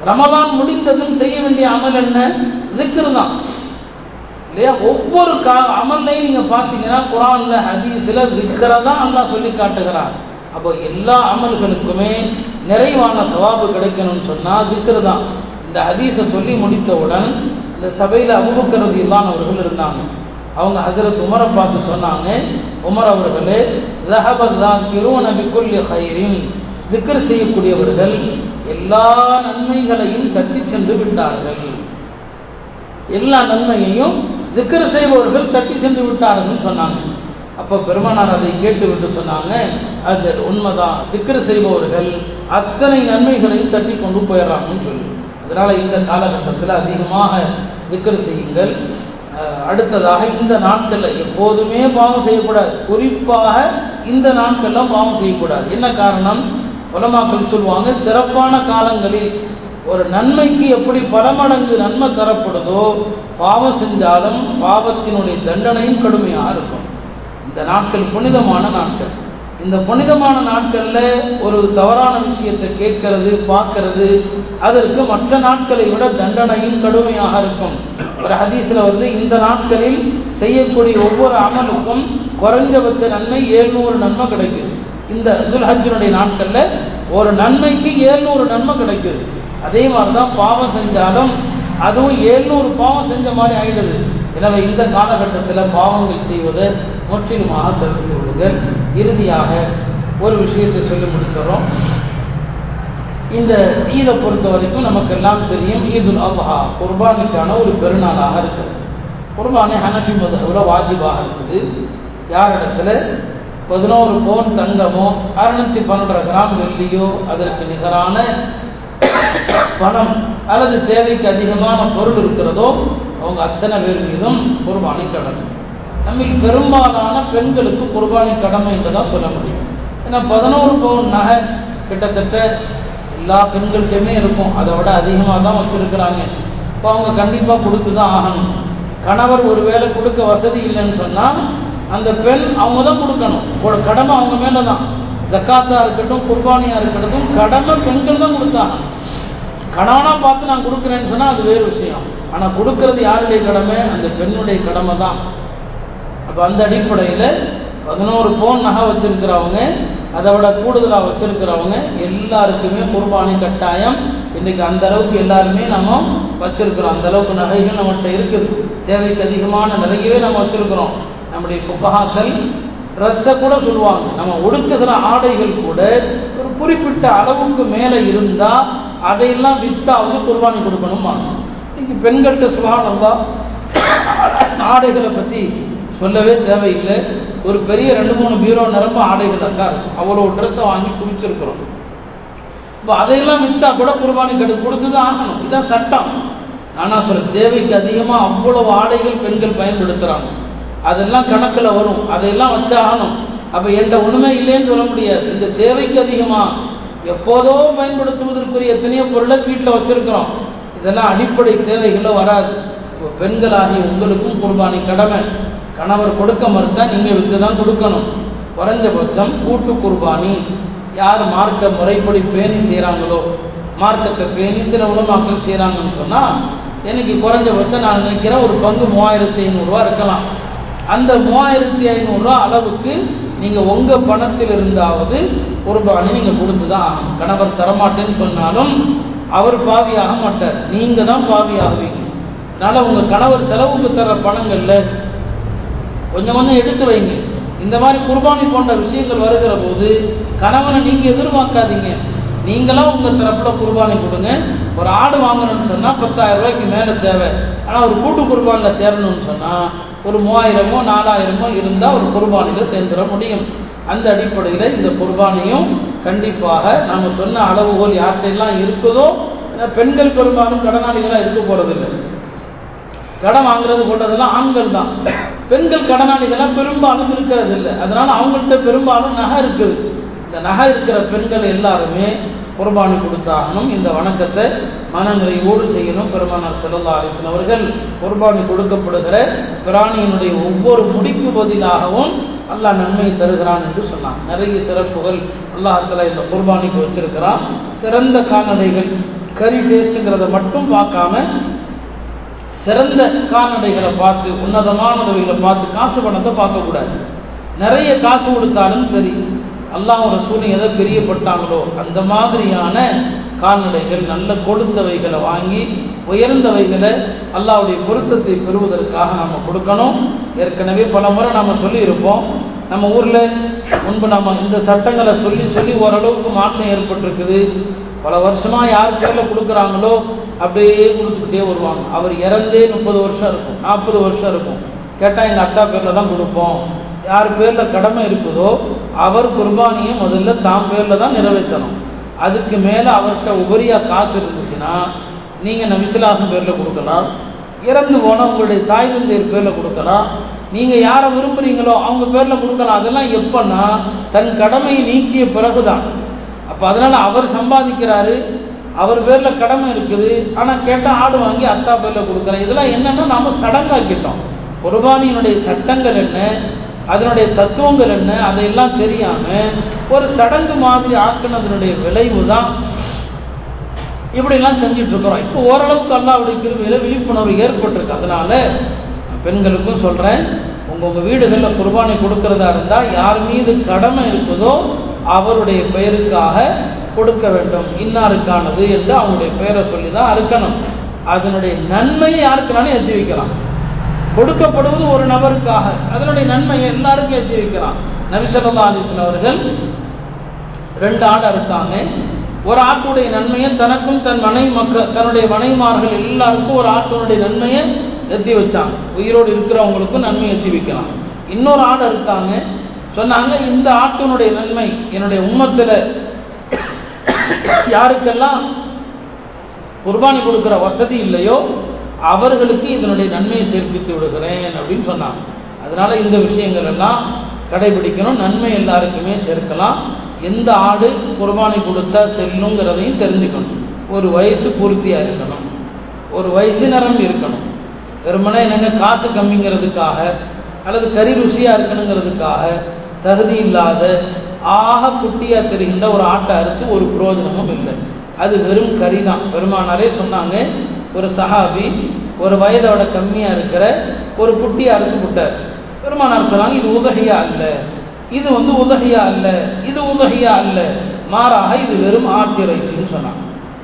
Speaker 1: ரமதான் முடிந்ததும் செய்ய வேண்டிய அமல் என்ன? திக்ரு தான். இல்லையா? ஒவ்வொரு கா அமல்லையும் நீங்கள் பார்த்தீங்கன்னா குரான்ல ஹதீஸில் திக்கரை தான் அல்லா சொல்லி காட்டுகிறார் அப்போ எல்லா அமல்களுக்குமே நிறைவான சவாபு கிடைக்கணும்னு சொன்னா திக்ரு தான். இந்த ஹதீஸை சொல்லி முடித்தவுடன் இந்த சபையில் அபுபக்கரது இல்லான் அவர்கள் இருந்தாங்க. அவங்க ஹசரத் உமரை பார்த்து சொன்னாங்க உமர் அவர்களே ரஹபத்தான் கிருவனபிக்குல் ஹைரின் திக்கர் செய்யக்கூடியவர்கள் எல்லா நன்மைகளையும் தட்டி சென்று விட்டார்கள். எல்லா நன்மையையும் திக்கர் செய்பவர்கள் தட்டி சென்று விட்டார்கள் சொன்னாங்க. அப்போ பெருமானார் அதை கேட்டு விட்டு சொன்னாங்க அது உண்மைதான் திக்கர் செய்பவர்கள் அத்தனை நன்மைகளையும் தட்டி கொண்டு போயிடுறாங்கன்னு சொல்லி. அதனால இந்த காலகட்டத்தில் அதிகமாக திக்கர் செய்யுங்கள். அடுத்ததாக இந்த நாட்களில் எப்போதுமே பாவம் செய்யக்கூடாது. குறிப்பாக இந்த நாட்களில் பாவம் செய்யக்கூடாது. என்ன காரணம்? உலமாக்கள் சொல்லுவாங்க சிறப்பான காலங்களில் ஒரு நன்மைக்கு எப்படி பல மடங்கு நன்மை தரப்படுதோ பாவம் செஞ்சாலும் பாவத்தினுடைய தண்டனையும் கடுமையாக இருக்கும். இந்த நாட்கள் புனிதமான நாட்கள். இந்த புனிதமான நாட்களில் ஒரு தவறான விஷயத்தை கேட்கறது பார்க்கறது அதற்கு மற்ற நாட்களை விட தண்டனையும் கடுமையாக இருக்கும். ஒரு ஹதீஸில் வந்து இந்த நாட்களில் செய்யக்கூடிய ஒவ்வொரு அமலுக்கும் குறைஞ்சபட்ச நன்மை ஏழ்நூறு நன்மை கிடைக்குது. இந்த துல்ஹஜ்ஜினுடைய நாட்களில் ஒரு நன்மைக்கு ஏழ்நூறு நன்மை கிடைக்குது. அதே மாதிரி தான் பாவம் செஞ்சாலும் அதுவும் ஏழ்நூறு பாவம் செஞ்ச மாதிரி ஆயிடுது. எனவே இந்த காலகட்டத்தில் பாவங்கள் செய்வது முற்றிலுமாக தவிர்த்து விடுங்கள் இறுதியாக ஒரு விஷயத்தை சொல்லி முடிச்சிடறோம். இந்த ஈதை பொறுத்த வரைக்கும் நமக்கு எல்லாம் தெரியும் ஈதுல் அல்ஹா குர்பானிக்கான ஒரு பெருநாளாக இருக்குது. குர்பானை ஹனஃபி மதுஹுல வாஜிபாக இருக்குது. யார் இடத்துல பதினோரு பவுன் தங்கமோ அறுநூத்தி பன்னெண்டரை கிராம் வெள்ளியோ அதற்கு நிகரான பணம் அல்லது தேவைக்கு அதிகமான பொருள் இருக்கிறதோ அவங்க அத்தனை பேர் மீதும் குர்பானி கடமை. நம்மில் பெரும்பாலான பெண்களுக்கு குர்பானி கடமை என்று தான் சொல்ல முடியும். ஏன்னா பதினோரு பவுன் நகை கிட்டத்தட்ட எல்லா பெண்கள்கிட்டயுமே இருக்கும். அதை விட அதிகமாக தான் வச்சுருக்கிறாங்க. இப்போ அவங்க கண்டிப்பாக கொடுத்து தான் ஆகணும். கணவர் ஒருவேளை கொடுக்க வசதி இல்லைன்னு சொன்னால் அந்த பெண் அவங்க தான் கொடுக்கணும். ஒரு கடமை அவங்க மேலே தான் ஜக்காத்தா இருக்கட்டும் குர்பானியா இருக்கட்டும் கடமை பெண்கள் தான் கொடுத்தாங்க. கணவனா பார்த்து நான் கொடுக்குறேன்னு சொன்னா அது வேறு விஷயம். ஆனா கொடுக்கறது யாருடைய கடமை? அந்த பெண்ணுடைய கடமை தான். அப்ப அந்த அடிப்படையில பதினோரு பவுன் நகை வச்சிருக்கிறவங்க அதை விட கூடுதலாக வச்சிருக்கிறவங்க எல்லாருக்குமே குர்பானி கட்டாயம். இன்னைக்கு அந்த அளவுக்கு எல்லாருமே நம்ம வச்சிருக்கிறோம். அந்த அளவுக்கு நகைகள் நம்மகிட்ட இருக்குது. தேவைக்கு அதிகமான நிறையவே நம்ம வச்சிருக்கிறோம். நம்முடைய புகஹாக்கள் ட்ரெஸ்ஸை கூட சொல்லுவாங்க. நம்ம ஒடுக்குகிற ஆடைகள் கூட ஒரு குறிப்பிட்ட அளவுக்கு மேலே இருந்தால் அதையெல்லாம் வித்தாவது குர்பானி கொடுக்கணுமா? இன்னைக்கு பெண்கள்கிட்ட சுகானம் தான் ஆடைகளை பற்றி சொல்லவே தேவையில்லை. ஒரு பெரிய ரெண்டு மூணு பீரோ நிரம்ப ஆடைகள் இருக்கார் அவ்வளோ ட்ரெஸ்ஸை வாங்கி குவிச்சிருக்கிறோம். இப்போ அதையெல்லாம் விற்றா கூட குர்பானி கெடு கொடுத்து தான் ஆகணும். இதுதான் சட்டம். ஆனால் சொல்ல தேவைக்கு அதிகமாக அவ்வளவு ஆடைகள் பெண்கள் பயன்படுத்துகிறாங்க அதெல்லாம் கணக்கில் வரும். அதையெல்லாம் வச்சாகணும். அப்போ எந்த ஒன்றுமே இல்லைன்னு சொல்ல முடியாது. இந்த தேவைக்கு அதிகமாக எப்போதோ பயன்படுத்துவதற்குரிய எத்தனையோ பொருளை வீட்டில் வச்சுருக்கிறோம். இதெல்லாம் அடிப்படை தேவைகளோ வராது. இப்போ பெண்களாகி உங்களுக்கும் குர்பானி கடமை. கணவர் கொடுக்க மறுத்தா நீங்கள் விற்று தான் கொடுக்கணும். குறைஞ்சபட்சம் கூட்டு குர்பானி. யார் மார்க்க முறைப்படி பேணி செய்கிறாங்களோ மார்க்கத்தை பேணி சில உலமாக்கள் செய்கிறாங்கன்னு சொன்னால் எனக்கு குறைஞ்சபட்சம் நான் நினைக்கிறேன் ஒரு பங்கு மூவாயிரத்தி ஐநூறுரூவா இருக்கலாம். அந்த மூவாயிரத்தி ஐநூறுரூவா அளவுக்கு நீங்கள் உங்கள் பணத்தில் இருந்தாவது குர்பானி நீங்கள் கொடுத்து தான் ஆகணும். கணவர் தரமாட்டேன்னு சொன்னாலும் அவர் பாவியாக மாட்டார். நீங்கள் தான் பாவியாகுவீங்க. அதனால் உங்கள் கணவர் செலவுக்கு தர பணங்களில் கொஞ்சம் கொஞ்சம் எடுத்து வைங்க. இந்த மாதிரி குர்பானி போன்ற விஷயங்கள் வருகிற போது கணவனை நீங்கள் எதிர்பார்க்காதீங்க. நீங்களாம் உங்கள் தரப்பில் குர்பானி கொடுங்க. ஒரு ஆடு வாங்கணும்னு சொன்னால் பத்தாயிரம் ரூபாய்க்கு மேலே தேவை. ஆனால் ஒரு கூட்டு குர்பானில் சேரணும்னு சொன்னால் ஒரு மூவாயிரமோ நாலாயிரமோ இருந்தால் ஒரு குர்பானியில் சேர்ந்துட முடியும். அந்த அடிப்படையில் இந்த குர்பானியும் கண்டிப்பாக நாம் சொன்ன அளவுகோல் யார்கிட்டெல்லாம் இருக்குதோ பெண்கள் பெரும்பாலும் கடனாளிகளாக இருக்க போகிறதில்லை கடன் வாங்குறது போட்டதெல்லாம் ஆண்கள் தான். பெண்கள் கடனாளிகள்லாம் பெரும்பாலும் இருக்கிறது இல்லை அவங்கள்ட்ட பெரும்பாலும் நகை இருக்குது. இந்த நகை இருக்கிற பெண்கள் எல்லாருமே குர்பானி கொடுத்தாகணும். இந்த வணக்கத்தை மனநிறைவோடு செய்யணும். பெருமானார் செல்லல்லா அலிசன் அவர்கள் குர்பானி கொடுக்கப்படுகிற பிராணியினுடைய ஒவ்வொரு முடிக்கு பதிலாகவும் அல்லாஹ் நன்மை தருகிறான் என்று சொன்னான். நிறைய சிறப்புகள் அல்லாஹால இந்த குர்பானிக்கு வச்சிருக்கிறான். சிறந்த கால்நடைகள் கறி டேஸ்ட்டுங்கிறத மட்டும் பார்க்காம சிறந்த கால்நடைகளை பார்த்து உன்னதமானவைகளை பார்த்து காசு பணத்தை பார்க்கக்கூடாது. நிறைய காசு கொடுத்தாலும் சரி அல்லாஹ் ரசூலும் எதை பிரியப்பட்டாங்களோ அந்த மாதிரியான கால்நடைகள் நல்ல கொடுத்தவைகளை வாங்கி உயர்ந்தவைகளை அல்லாவுடைய பொருத்தத்தை பெறுவதற்காக நம்ம கொடுக்கணும். ஏற்கனவே பல முறை நம்ம சொல்லியிருப்போம். நம்ம ஊரில் முன்பு நம்ம இந்த சட்டங்களை சொல்லி சொல்லி ஓரளவுக்கு மாற்றம் ஏற்பட்டிருக்குது. பல வருஷமாக யார் பேரில் கொடுக்குறாங்களோ அப்படியே கொடுத்துக்கிட்டே வருவாங்க. அவர் இறந்தே முப்பது வருஷம் இருக்கும் நாற்பது வருஷம் இருக்கும். கேட்டால் எங்கள் அத்தா பேரில் தான் கொடுப்போம். யார் பேரில் கடமை இருக்குதோ அவர் குர்பானியை முதல்ல தாம் பேரில் தான் நிறைவேற்றணும். அதுக்கு மேலே அவர்கிட்ட உபரியாக காசு இருந்துச்சுன்னா நீங்கள் நபிசுலாசம் பேரில் கொடுக்கலாம். இறந்து போன உங்களுடைய தாய் தந்தையர் பேரில் கொடுக்கலாம். நீங்கள் யாரை விரும்புகிறீங்களோ அவங்க பேரில் கொடுக்கலாம். அதெல்லாம் எப்போன்னா தன் கடமையை நீக்கிய பிறகுதான். அப்போ அதனால் அவர் சம்பாதிக்கிறாரு அவர் பேரில் கடமை இருக்குது. ஆனால் கேட்டால் ஆடு வாங்கி அத்தா பேரில் கொடுக்குறேன். இதெல்லாம் என்னென்னா நாம் சடங்காக்கிட்டோம். குர்பானியினுடைய சட்டங்கள் என்ன? அதனுடைய தத்துவங்கள் என்ன? அதையெல்லாம் தெரியாம ஒரு சடங்கு மாதிரி ஆக்கினதனுடைய விளைவு தான் இப்படிலாம் செஞ்சுட்டு இருக்கிறோம் இப்போ ஓரளவுக்கு அல்லாவுடைய கிருவியில விழிப்புணர்வு ஏற்பட்டிருக்கு. அதனால பெண்களுக்கும் சொல்றேன் உங்க உங்க வீடுகளில் குர்பானை கொடுக்கறதா இருந்தா யார் மீது கடமை இருக்குதோ அவருடைய பெயருக்காக கொடுக்க வேண்டும். இன்னாருக்கானது என்று அவங்களுடைய பெயரை சொல்லி தான் அறுக்கணும். அதனுடைய நன்மையை யாருக்குனாலும் எத்தி வைக்கலாம் கொடுக்கப்படுவது ஒரு நபருக்காக. அதனுடைய நன்மையை எல்லாருக்கும் எத்தி வைக்கலாம் நபிசல்லா அலிஸ்லாம் அவர்கள் ரெண்டு ஆடு அறுத்தாங்க. ஒரு ஆட்டுடைய நன்மையை தனக்கும் தன் மனை மக்கள் தன்னுடைய மனைமார்கள் எல்லாருக்கும் ஒரு ஆட்டினுடைய நன்மையை எத்தி வச்சாங்க. உயிரோடு இருக்கிறவங்களுக்கும் நன்மை எத்தி வைக்கலாம் இன்னொரு ஆடு அறுத்தாங்க. சொன்னாங்க இந்த ஆட்டினுடைய நன்மை என்னுடைய உம்மத்தில் யாருக்கெல்லாம் குர்பானி கொடுக்குற வசதி இல்லையோ அவர்களுக்கு இதனுடைய நன்மையை சேர்ப்பித்து விடுகிறேன் அப்படின்னு சொன்னாங்க. அதனால இந்த விஷயங்கள் எல்லாம் கடைபிடிக்கணும். நன்மை எல்லாருக்குமே சேர்க்கலாம். எந்த ஆடு குர்பானை கொடுத்தா செல்லுங்கிறதையும் தெரிஞ்சுக்கணும். ஒரு வயசு பூர்த்தியாக இருக்கணும். ஒரு வயசு நிரம்பி இருக்கணும். வெறுமனே என்னங்க காசு கம்மிங்கிறதுக்காக அல்லது கறி ருசியாக இருக்கணுங்கிறதுக்காக தகுதி இல்லாத ஆக குட்டியாக தெரிகின்ற ஒரு ஆட்டை அறுத்து ஒரு பிரயோஜனமும் இல்லை. அது வெறும் கறி தான் பெருமானாரே சொன்னாங்க ஒரு சஹாபி ஒரு வயதோட கம்மியாக இருக்கிற ஒரு குட்டியை அறுத்து விட்டார் பெருமானார் சொன்னாங்க இது உதகையா அல்ல. இது வந்து உதகையா அல்ல. இது உதகையா அல்ல. மாறாக இது வெறும் ஆட்டிறைச்சின்னு சொன்னாங்க.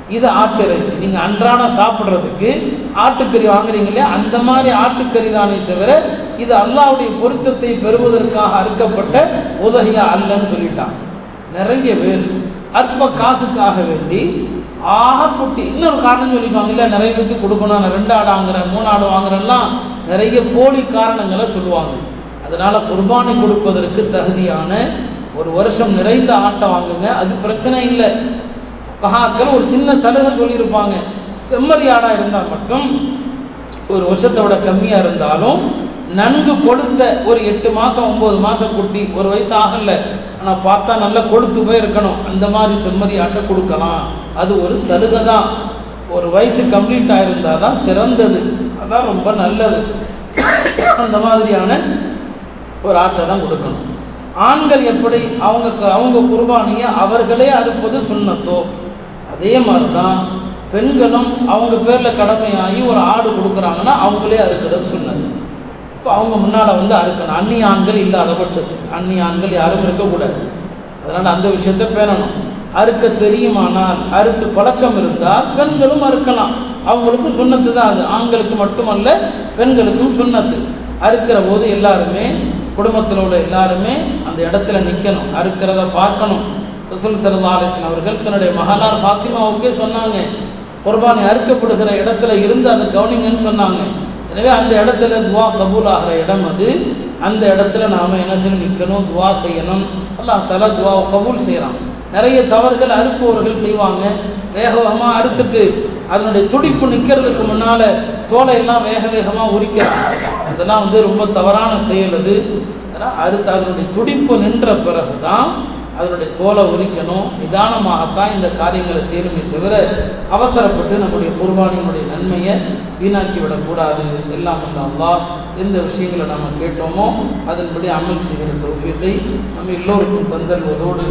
Speaker 1: இது ஆட்டிறைச்சி நீங்கள் அன்றாட சாப்பிட்றதுக்கு ஆட்டுக்கறி வாங்குறீங்க இல்லையா? அந்த மாதிரி ஆட்டுக்கறி தானே தவிர இது அல்லாவுடைய பொருத்தத்தை பெறுவதற்காக அறுக்கப்பட்ட உதகையா அல்லன்னு சொல்லிட்டான் நிறைய பேர் அற்ப காசுக்காக வேண்டி ஆக குட்டி இன்னொரு காரணம் சொல்லிக்குவாங்க இல்லை நிறைய பேருக்கு கொடுக்கணும். நான் ரெண்டு ஆடு வாங்குறேன் மூணு ஆடு வாங்குறேன்லாம் நிறைய போலி காரணங்களை சொல்லுவாங்க. அதனால குர்பானி கொடுப்பதற்கு தகுதியான ஒரு வருஷம் நிறைந்த ஆட்டை வாங்குங்க. அது பிரச்சனை இல்லை. கஹாக்கள் ஒரு சின்ன சலுகை சொல்லியிருப்பாங்க. செம்மறி ஆடாக இருந்தால் மட்டும் ஒரு வருஷத்தை விட இருந்தாலும் நன்கு கொடுத்த ஒரு எட்டு மாதம் ஒம்பது மாதம் குட்டி ஒரு வயசு ஆகல. ஆனால் பார்த்தா நல்லா கொடுத்து போய் இருக்கணும் அந்த மாதிரி செம்மறி ஆட்டை கொடுக்கலாம். அது ஒரு சலுகை தான். ஒரு வயசு கம்ப்ளீட் ஆயிருந்தா தான் சிறந்தது. அதான் ரொம்ப நல்லது. அந்த மாதிரியான ஒரு ஆட்டை தான் கொடுக்கணும். ஆண்கள் எப்படி அவங்க அவங்க குர்பானியை அவர்களே அறுப்பது சுண்ணத்தோ அதே மாதிரி தான் பெண்களும் அவங்க பேரில் கடமையாகி ஒரு ஆடு கொடுக்குறாங்கன்னா அவங்களே அறுக்கிறது சொன்னது இப்போ அவங்க முன்னால் வந்து அறுக்கணும். அந்நிய ஆண்கள் இல்லாத பட்சத்துக்கு அந்நிய ஆண்கள் யாரும் இருக்கக்கூடாது. அதனால் அந்த விஷயத்தை பேணணும். அறுக்க தெரியுமானால் அறுத்து பழக்கம் இருந்தால் பெண்களும் அறுக்கலாம். அவங்களுக்கும் சுண்ணத்து தான் அது. ஆண்களுக்கு மட்டுமல்ல பெண்களுக்கும் சுண்ணத்து. அறுக்கிற போது எல்லாருமே குடும்பத்தில் உள்ள எல்லாருமே அந்த இடத்துல நிற்கணும் அறுக்கிறத பார்க்கணும். ரசூல் சல்லா அலிஸ்லாம் அவர்கள் தன்னுடைய மகனார் ஃபாத்திமாவுக்கே சொன்னாங்க. குர்பானி அறுக்கப்படுகிற இடத்துல இருந்து அதை கவனிங்கன்னு சொன்னாங்க. எனவே அந்த இடத்துல துவா கபூல் ஆகிற இடம் அது. அந்த இடத்துல நாம் என்ன செய்யணும்? நிற்கணும் துவா செய்யணும். அல்லா தலா துவா கபூல் செய்கிறான் நிறைய தவறுகள் அறுப்பவர்கள் செய்வாங்க. வேக வேகமாக அறுத்துட்டு அதனுடைய துடிப்பு நிற்கிறதுக்கு முன்னால் தோலை எல்லாம் வேக வேகமாக உரிக்கிறாங்க. அதெல்லாம் வந்து ரொம்ப தவறான செயல் அது. அறுத்து அதனுடைய துடிப்பு நின்ற பிறகு தான் அதனுடைய தோலை உரிக்கணும். நிதானமாகத்தான் இந்த காரியங்களை செய்யணுமே தவிர அவசரப்பட்டு நம்முடைய குர்பானியினுடைய நன்மையை வீணாக்கி விடக்கூடாது. எல்லாம் அல்லா எந்த விஷயங்களை நம்ம கேட்டோமோ அதன்படி அமல் செய்கிற தௌஃபியத்தை நம்ம எல்லோருக்கும் தந்தல்வதோடு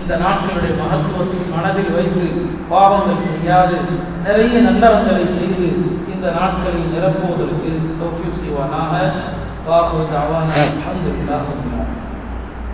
Speaker 1: இந்த நாட்களுடைய மகத்துவத்தை மனதில் வைத்து பாவங்கள் செய்யாது நிறைய நல்லவங்களை செய்து இந்த நாட்களை நிரப்புவதற்கு தௌஃபியம் செய்வானாக. வாகுவது அவான அலமதுல்லாஹ்